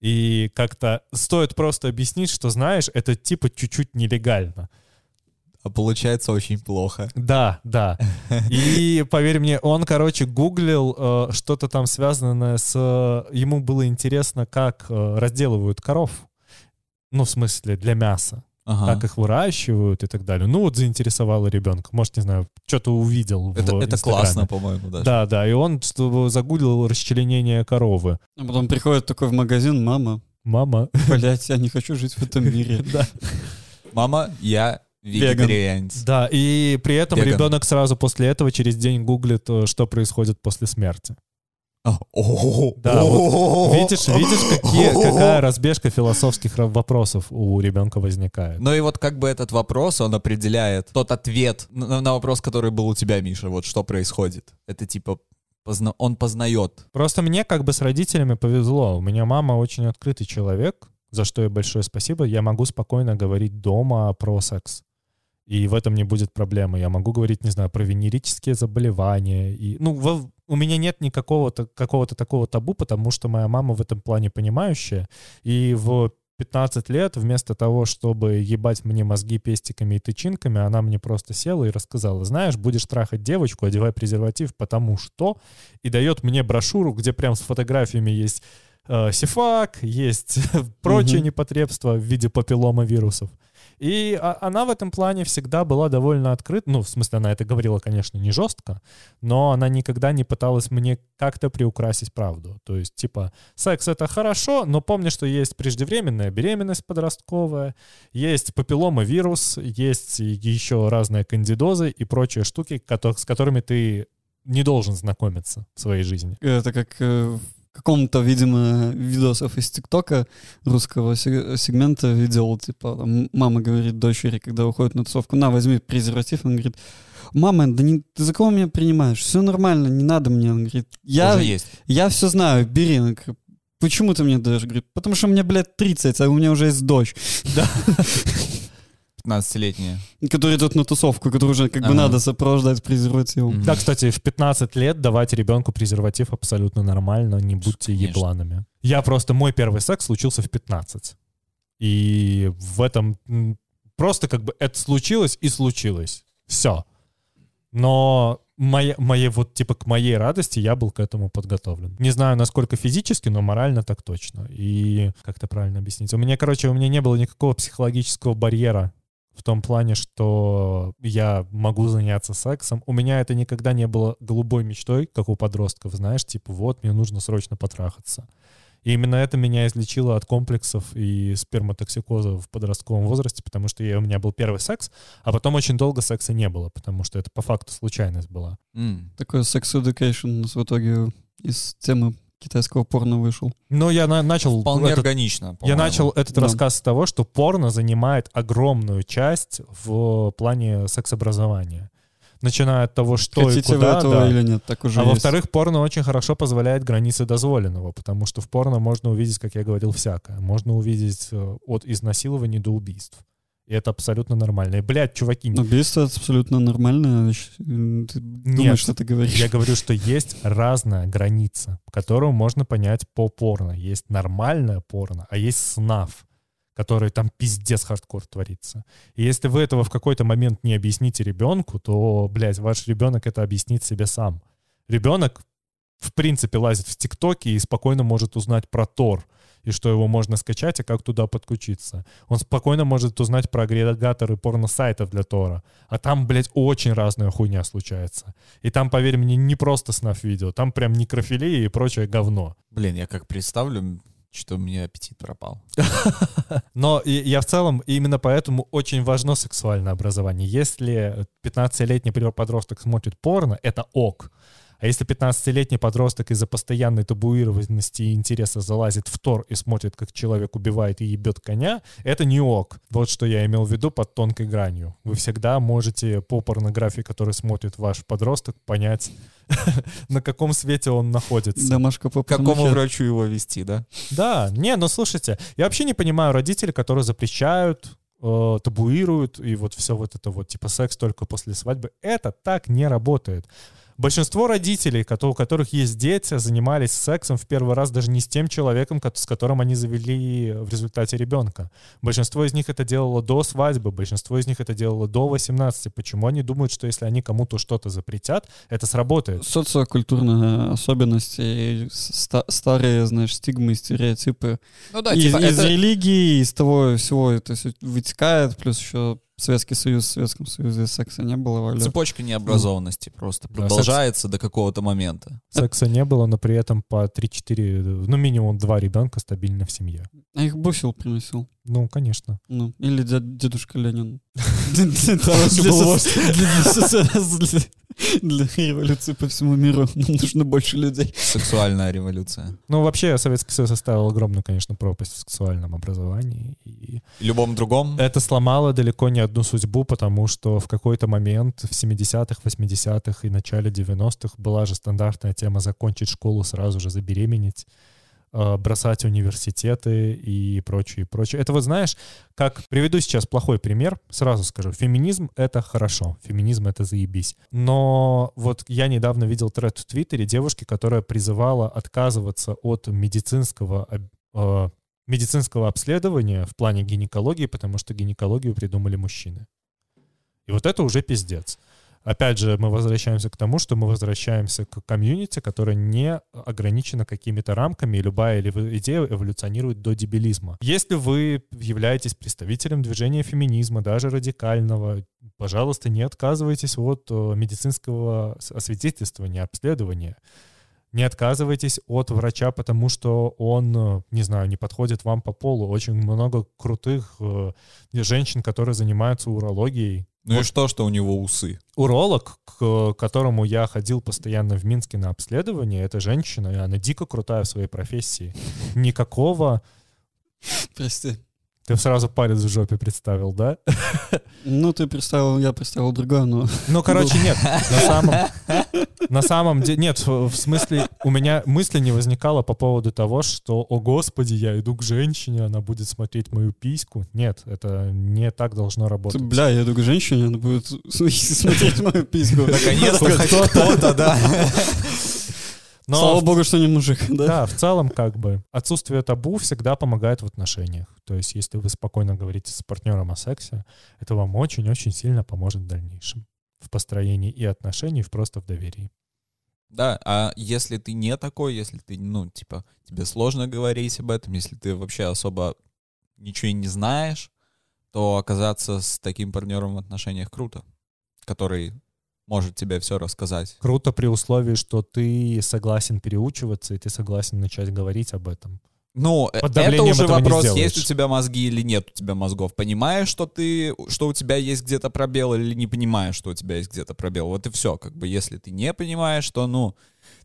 И как-то стоит просто объяснить, что, знаешь, это типа чуть-чуть нелегально. А получается очень плохо. Да, да. И поверь мне, он, короче, гуглил э, что-то там связанное с... э, ему было интересно, как э, разделывают коров. Ну, в смысле, для мяса. Ага. Как их выращивают и так далее. Ну, вот заинтересовало ребенка. Может, не знаю, что-то увидел в Это, это Инстаграме. классно, по-моему, даже. Да, да, и он загуглил расчленение коровы. А потом приходит такой в магазин, мама, Мама. блядь, я не хочу жить в этом мире. Да. Мама, я вегетарианец. Да, и при этом ребенок сразу после этого через день гуглит, э, что происходит после смерти. Да, вот. Видишь, видишь, какие, какая разбежка философских вопросов у ребенка возникает. Ну и вот как бы этот вопрос, он определяет тот ответ на, на вопрос, который был у тебя, Миша. Вот что происходит. Это типа позна- он познает. Просто мне как бы с родителями повезло. У меня мама очень открытый человек, за что ей большое спасибо. Я могу спокойно говорить дома про секс. И в этом не будет проблемы. Я могу говорить, не знаю, про венерические заболевания. И, ну, во- у меня нет никакого какого-то такого табу, потому что моя мама в этом плане понимающая. И в 15 лет вместо того, чтобы ебать мне мозги пестиками и тычинками, она мне просто села и рассказала, знаешь, будешь трахать девочку, одевай презерватив, потому что... И дает мне брошюру, где прям с фотографиями есть э, сифак, есть прочие непотребства в виде папиллома вирусов. И а- она в этом плане всегда была довольно открыта. Ну, в смысле, она это говорила, конечно, не жестко, но она никогда не пыталась мне как-то приукрасить правду. То есть, типа, секс — это хорошо, но помни, что есть преждевременная беременность подростковая, есть папиллома-вирус, есть еще разные кандидозы и прочие штуки, с которыми ты не должен знакомиться в своей жизни. Это как э, каком-то, видимо, видосов из ТикТока русского се- сегмента видел, типа, там мама говорит дочери, когда уходит на тусовку, на, возьми презерватив, он говорит, мама, да не, ты за кого меня принимаешь? Все нормально, не надо мне. Он говорит, я, я все знаю, бери. Она говорит, Почему ты мне даешь? Говорит, потому что мне, блядь, 30, а у меня уже есть дочь, 15-летняя. который идет на тусовку, который уже как бы Ага. надо сопровождать презервативом. Да, кстати, в 15 лет давать ребенку презерватив абсолютно нормально, не будьте Конечно. ебланами. Я просто, мой первый секс случился в 15. И в этом просто как бы это случилось и случилось. Все. Но моя, моей, вот типа к моей радости я был к этому подготовлен. Не знаю, насколько физически, но морально так точно. И как это правильно объяснить? У меня, короче, у меня не было никакого психологического барьера в том плане, что я могу заняться сексом. У меня это никогда не было голубой мечтой, как у подростков, знаешь, типа вот, мне нужно срочно потрахаться. И именно это меня излечило от комплексов и сперматоксикоза в подростковом возрасте, потому что я, у меня был первый секс, а потом очень долго секса не было, потому что это по факту случайность была. М. Такой секс education у нас в итоге из темы китайского порно вышел. Но я на- начал... Вполне этот- органично. я по-моему. начал этот Да. рассказ с того, что порно занимает огромную часть в плане сексобразования. Начиная от того, что Хотите и куда, вы этого да. или нет, так уже А есть. во-вторых, порно очень хорошо позволяет границы дозволенного, потому что в порно можно увидеть, как я говорил, всякое. Можно увидеть э, от изнасилований до убийств. И это абсолютно нормально. И, блядь, чуваки, Убийство это абсолютно нормально. Ты думаешь, что ты говоришь? я говорю, что есть разная граница, которую можно понять по порно. Есть нормальное порно, а есть снаф, который там пиздец хардкор творится. И если вы этого в какой-то момент не объясните ребенку, то, блядь, ваш ребенок это объяснит себе сам. Ребенок, в принципе, лазит в ТикТоке и спокойно может узнать про Тор, и что его можно скачать, и как туда подключиться. Он спокойно может узнать про агрегаторы порно-сайтов для Тора. А там, блядь, очень разная хуйня случается. И там, поверь мне, не просто snuff видео, там прям некрофилия и прочее говно. Блин, я как представлю, что у меня аппетит пропал. Но я в целом именно поэтому очень важно сексуальное образование. Если 15-летний например, подросток смотрит порно, это ок. А если 15-летний подросток из-за постоянной табуированности и интереса залазит в Тор и смотрит, как человек убивает и ебет коня, это не ок. Вот что я имел в виду под тонкой гранью. Вы всегда можете по порнографии, которую смотрит ваш подросток, понять, на каком свете он находится. Домашка по какому врачу его вести, да? Да, не, ну слушайте, я вообще не понимаю родителей, которые запрещают, э, табуируют и вот все вот это вот, типа секс только после свадьбы. Это так не работает. Большинство родителей, у которых есть дети, занимались сексом в первый раз даже не с тем человеком, ко- с которым они завели в результате ребенка. Большинство из них это делало до свадьбы, большинство из них это делало до 18. Почему они думают, что если они кому-то что-то запретят, это сработает? Социокультурная особенность и ста- старые, знаешь, стигмы, стереотипы. Ну да, из, типа из это... религии, из того всего это вытекает, плюс еще Советский Союз, в Советском Союзе секса не было, валя. Цепочка необразованности просто Да, продолжается до какого-то момента. Секса не было, но при этом по 3-4, ну минимум два ребенка стабильно в семье. А их бусил приносил. Ну, конечно. Ну, или дед- дедушка Ленин. Для революции по всему миру нам нужно больше людей. Сексуальная революция. Ну, вообще, Советский Союз оставил огромную, конечно, пропасть в сексуальном образовании. И любом другом. это сломало далеко не одну судьбу, потому что в какой-то момент в 70-х, 80-х и начале 90-х была же стандартная тема закончить школу, сразу же забеременеть, бросать университеты и прочее, и прочее. Это вот знаешь, как приведу сейчас плохой пример, сразу скажу, феминизм — это хорошо, феминизм — это заебись. Но вот я недавно видел тред в Твиттере девушки, которая призывала отказываться от медицинского э, медицинского обследования в плане гинекологии, потому что гинекологию придумали мужчины. И вот это уже пиздец. Опять же, мы возвращаемся к тому, что мы возвращаемся к комьюнити, которое не ограничено какими-то рамками, и любая идея эволюционирует до дебилизма. Если вы являетесь представителем движения феминизма, даже радикального, пожалуйста, не отказывайтесь от э, медицинского освидетельствования, обследования. Не отказывайтесь от врача, потому что он, э, не знаю, не подходит вам по полу. Очень много крутых э, женщин, которые занимаются урологией. Ну и что, что у него усы? Уролог, к которому я ходил постоянно в Минске на обследование, это женщина, и она дико крутая в своей профессии. Никакого... Прости. Ты сразу палец в жопе представил, да? Ну, ты представил, я представил другое, но... Ну, короче, нет. На самом, на самом деле... Нет, в смысле, у меня мысли не возникало по поводу того, что, о господи, я иду к женщине, она будет смотреть мою письку. Нет, это не так должно Ты, работать. бля, я иду к женщине, она будет смотреть мою письку. Наконец-то хоть кто-то, да. Но Слава в- богу, что не мужик, да? Да, в целом, как бы, отсутствие табу всегда помогает в отношениях. То есть, если вы спокойно говорите с партнером о сексе, это вам очень-очень сильно поможет в дальнейшем. В построении и отношений, и просто в доверии. Да, а если ты не такой, если ты, ну, типа, тебе сложно говорить об этом, если ты вообще особо ничего и не знаешь, то оказаться с таким партнером в отношениях круто, который может тебе все рассказать. Круто при условии, что ты согласен переучиваться, и ты согласен начать говорить об этом. Ну, э, это уже вопрос, есть у тебя мозги или нет у тебя мозгов. Понимаешь, что ты, что у тебя есть где-то пробел, или не понимаешь, что у тебя есть где-то пробел. Вот и все. Как бы, если ты не понимаешь, то, ну,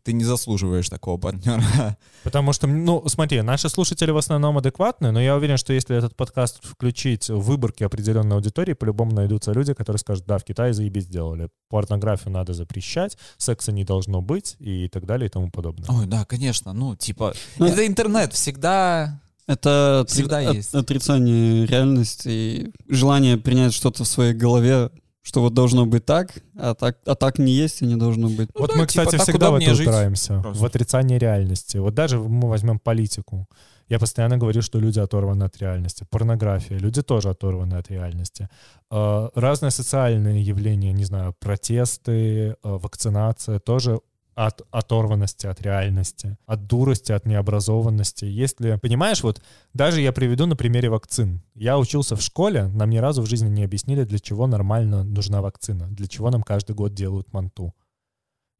ты не заслуживаешь такого партнера. Потому что, ну, смотри, наши слушатели в основном адекватные, но я уверен, что если этот подкаст включить в выборки определенной аудитории, по-любому найдутся люди, которые скажут, да, в Китае заебись сделали. Порнографию надо запрещать, секса не должно быть и так далее и тому подобное. Ой, да, конечно. Ну, типа, Ну, это интернет всегда... Это Всегда от- есть. отрицание реальности и желание принять что-то в своей голове, что вот должно быть так, а так, а так не есть и не должно быть. вот да, мы, типа, кстати, всегда в это жить упираемся, просто. в отрицание реальности. Вот даже мы возьмем политику. Я постоянно говорю, что люди оторваны от реальности. Порнография. Люди тоже оторваны от реальности. Э, Разные социальные явления, не знаю, протесты, э, вакцинация тоже от оторванности от реальности, от дурости, от необразованности. Если, понимаешь, вот даже я приведу на примере вакцин. Я учился в школе, нам ни разу в жизни не объяснили, для чего нормально нужна вакцина, для чего нам каждый год делают манту.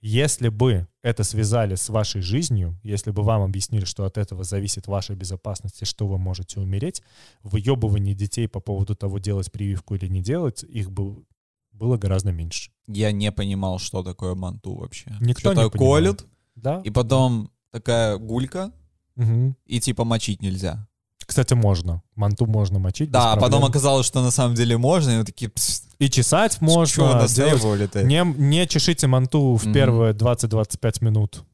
Если бы это связали с вашей жизнью, если бы вам объяснили, что от этого зависит ваша безопасность и что вы можете умереть, выебывание детей по поводу того, делать прививку или не делать, их бы было гораздо меньше. Я не понимал, что такое манту вообще. Никто не Что-то понимал. колют, Да? и потом такая гулька, Мгм. и типа мочить нельзя. Кстати, можно. Манту можно мочить Да, а потом оказалось, что на самом деле можно, и мы такие, «Пс, И чесать можно. нас делать- требовали-то?» Не, не чешите манту в Мгм. первые 20-25 минут.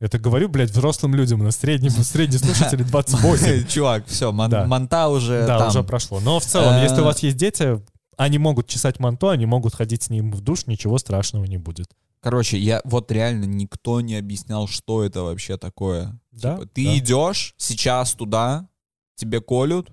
Это говорю, блядь, взрослым людям. На среднем, средний слушатель 28. Чувак, все, Да. манта уже Да, там. уже прошло. Но в целом, Э, если у вас есть дети, они могут чесать манту, они могут ходить с ним в душ, ничего страшного не будет. Короче, я вот реально никто не объяснял, что это вообще такое. Да? Типа, ты да. идешь сейчас туда, тебе колют,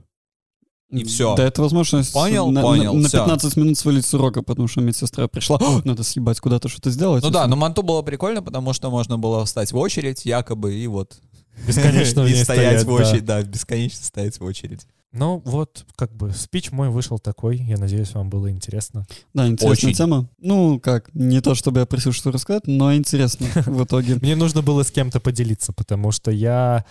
И всё. Да, это возможность Понял? на, Понял, на, на всё. 15 минут свалить с урока, потому что медсестра пришла, «О, надо съебать куда-то что-то сделать. Ну да, но манту было прикольно, потому что можно было встать в очередь, якобы, и вот... Бесконечно и стоять в да. очередь, да, бесконечно стоять в очередь. Ну вот, как бы, спич мой вышел такой. Я надеюсь, вам было интересно. Да, интересная Очень. тема. Ну, как, не то, чтобы я просил что рассказать, но интересно в итоге. Мне нужно было с кем-то поделиться, потому что я...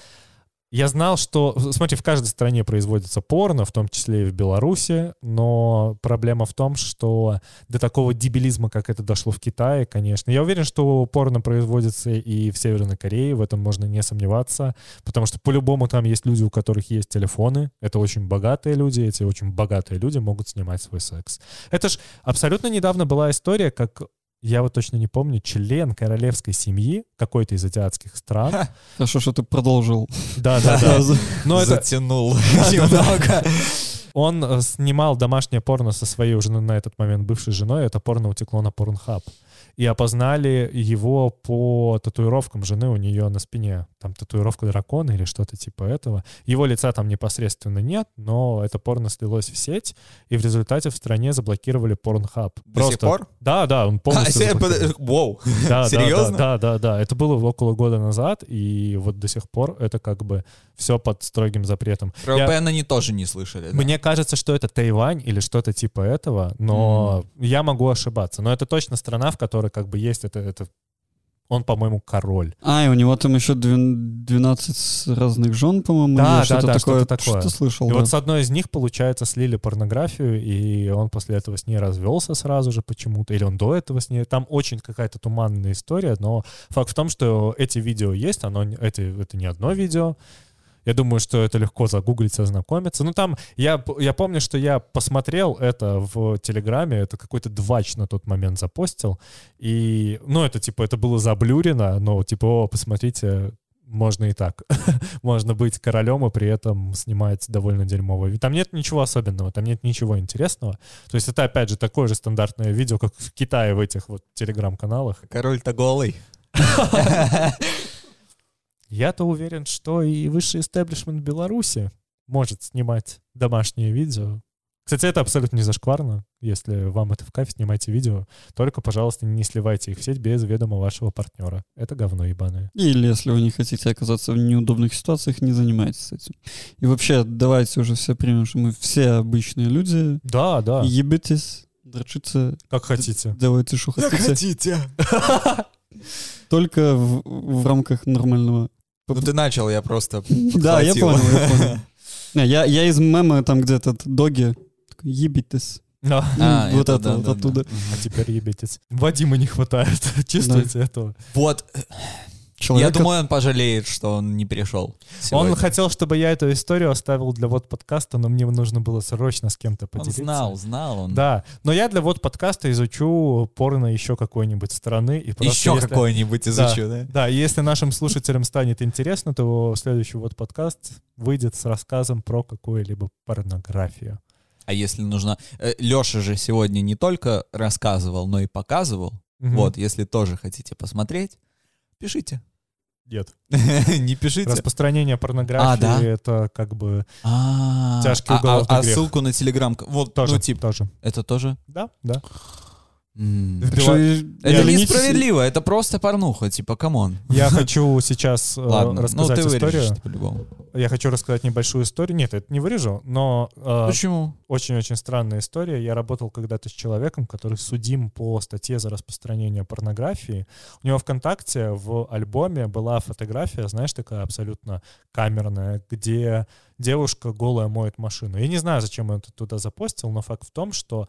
Я знал, что... Смотри, в каждой стране производится порно, в том числе и в Беларуси, но проблема в том, что до такого дебилизма, как это дошло в Китае, конечно. Я уверен, что порно производится и в Северной Корее, в этом можно не сомневаться, потому что по-любому там есть люди, у которых есть телефоны. Это очень богатые люди, эти очень богатые люди могут снимать свой секс. Это ж абсолютно недавно была история, как я вот точно не помню, член королевской семьи какой-то из азиатских стран. Хорошо, что ты продолжил. Да, да, да. Но Затянул немного. он э, снимал домашнее порно со своей уже на этот момент бывшей женой. Это порно утекло на Порнхаб. И опознали его по татуировкам жены у нее на спине. Там татуировка дракона или что-то типа этого. Его лица там непосредственно нет, но это порно слилось в сеть, и в результате в стране заблокировали Порнхаб. До сих пор? Да, да, он А, полностью заблокирован. под- Воу. Да, Серьезно? Да, да, да, да. Это было около года назад, и вот до сих пор это как бы все под строгим запретом. Про Я- они тоже не слышали. да? Мне кажется, что это Тайвань или что-то типа этого, но я могу ошибаться. Но это точно страна, в которой как бы есть это, это... Он, по-моему, король. А, и у него там еще двен- 12 разных жен, по-моему, Да, да, что-то да, такое. что-то такое. Что слышал, И да. вот с одной из них, получается, слили порнографию, и он после этого с ней развелся сразу же почему-то, или он до этого с ней. Там очень какая-то туманная история, но факт в том, что эти видео есть, оно, эти, это не одно видео. Я думаю, что это легко загуглить, ознакомиться. Ну, там, я, я помню, что я посмотрел это в Телеграме, это какой-то двач на тот момент запостил, и, ну, это, типа, это было заблюрено, но, типа, о, посмотрите, можно и так. можно быть королем и при этом снимать довольно дерьмовое. Там нет ничего особенного, там нет ничего интересного. То есть это, опять же, такое же стандартное видео, как в Китае в этих вот телеграм-каналах. Король-то голый. Я-то уверен, что и высший истеблишмент Беларуси может снимать домашние видео. Кстати, это абсолютно не зашкварно. Если вам это в кайф, снимайте видео. Только, пожалуйста, не сливайте их в сеть без ведома вашего партнера. Это говно ебаное. Или если вы не хотите оказаться в неудобных ситуациях, не занимайтесь этим. И вообще, давайте уже все примем, что мы все обычные люди. Да, да, Ебитесь, дрочиться, как хотите. делайте, что хотите. хотите. Только в, в рамках нормального. Ну ты начал, я просто Да, я понял, я понял. Я, я из мема там где-то доги. такой, Ебитесь. Да. А, вот это это, да, вот да, оттуда. да. А теперь ебитесь. Вадима не хватает. Чувствуете этого? Вот, Человек, я думаю, он пожалеет, что он не пришел. сегодня. Он хотел, чтобы я эту историю оставил для вот подкаста, но мне нужно было срочно с кем-то Он поделиться. знал, знал он. Да, но я для вот подкаста изучу порно еще какой-нибудь страны. И просто Еще если- какой-нибудь изучу, да? Да, и если нашим слушателям станет интересно, то следующий вот подкаст выйдет с рассказом про какую-либо порнографию. А если нужно... Леша же сегодня не только рассказывал, но и показывал. Мгм. Вот, если тоже хотите посмотреть, пишите. Нет. Не пишите. Распространение порнографии А, да? это как бы А, Тяжкий а- уголовный а грех. ссылку на телеграм... Вот, тоже. ну, типа, тоже. это тоже... Да, да. И- Это не ленитесь- несправедливо, это просто порнуха, типа, come on. Я хочу сейчас э, Ладно, ну рассказать ты вырежешь историю. это по-любому. Я хочу рассказать небольшую историю. Нет, это не вырежу, но э, Почему? очень-очень странная история. Я работал когда-то с человеком, который судим по статье за распространение порнографии. У него ВКонтакте в альбоме была фотография, знаешь, такая абсолютно камерная, где девушка голая моет машину. Я не знаю, зачем он это туда запостил, но факт в том, что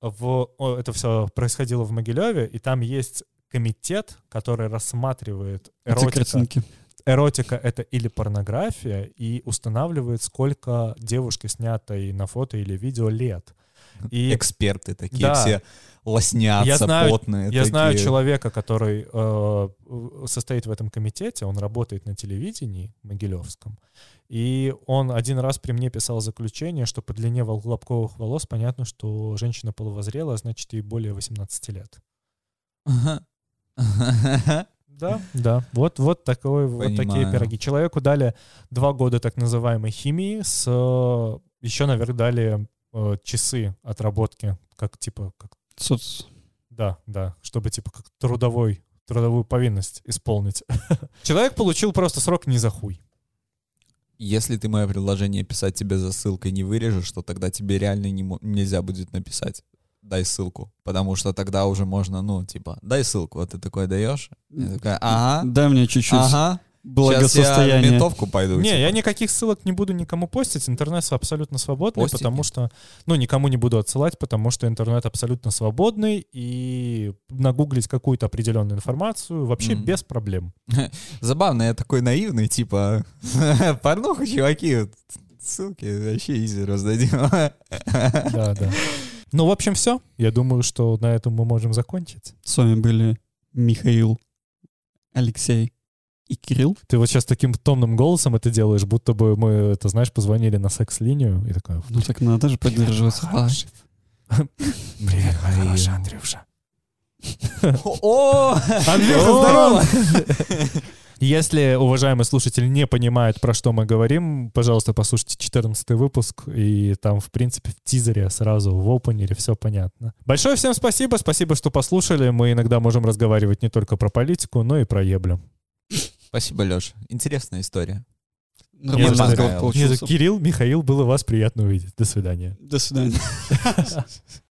в, это все происходило в Могилеве, и там есть комитет, который рассматривает Эти эротика. картинки. Эротика — это или порнография, и устанавливает, сколько девушке снятой на фото или видео лет. И Эксперты такие Да. все лоснятся, Я знаю- потные. Я знаю такие. человека, который э, состоит в этом комитете, он работает на телевидении Могилевском, и он один раз при мне писал заключение, что по длине лобковых волос понятно, что женщина половозрела, а значит, ей более 18 лет. Да, да. Вот, вот, такой, вот такие пироги. Человеку дали два года так называемой химии, с э, еще наверх дали э, часы отработки, как типа, как Соц- да, да, чтобы типа как трудовой, трудовую повинность исполнить. Человек получил просто срок не за хуй. Если ты мое предложение писать тебе за ссылкой не вырежешь, то тогда тебе реально не нельзя будет написать дай ссылку, потому что тогда уже можно, ну, типа, дай ссылку, вот ты такой даешь, я такая, ага, Дай мне чуть-чуть. Ага, сейчас я ментовку пойду. Не, типа. я никаких ссылок не буду никому постить. Интернет абсолютно свободный, Постите. потому что... Ну, никому не буду отсылать, потому что интернет абсолютно свободный, и нагуглить какую-то определенную информацию вообще Мгм. без проблем. Забавно, я такой наивный, типа, порнуху, чуваки, ссылки вообще изи раздадим. Да, да. Ну, в общем, все. Я думаю, что на этом мы можем закончить. С вами были Михаил, Алексей и Кирилл. Ты вот сейчас таким томным голосом это делаешь, будто бы мы, это знаешь, позвонили на секс-линию и такой... Ну так надо же поддерживать. Привет, хороший Андрюша. О! Андрюха, здорово! Если уважаемый слушатель не понимает, про что мы говорим, пожалуйста, послушайте 14 выпуск, и там, в принципе, в тизере сразу, в опенере все понятно. Большое всем спасибо, спасибо, что послушали. Мы иногда можем разговаривать не только про политику, но и про еблю. Спасибо, Леша. Интересная история. Нет, получился. Кирилл, Михаил, было вас приятно увидеть. До свидания. До свидания.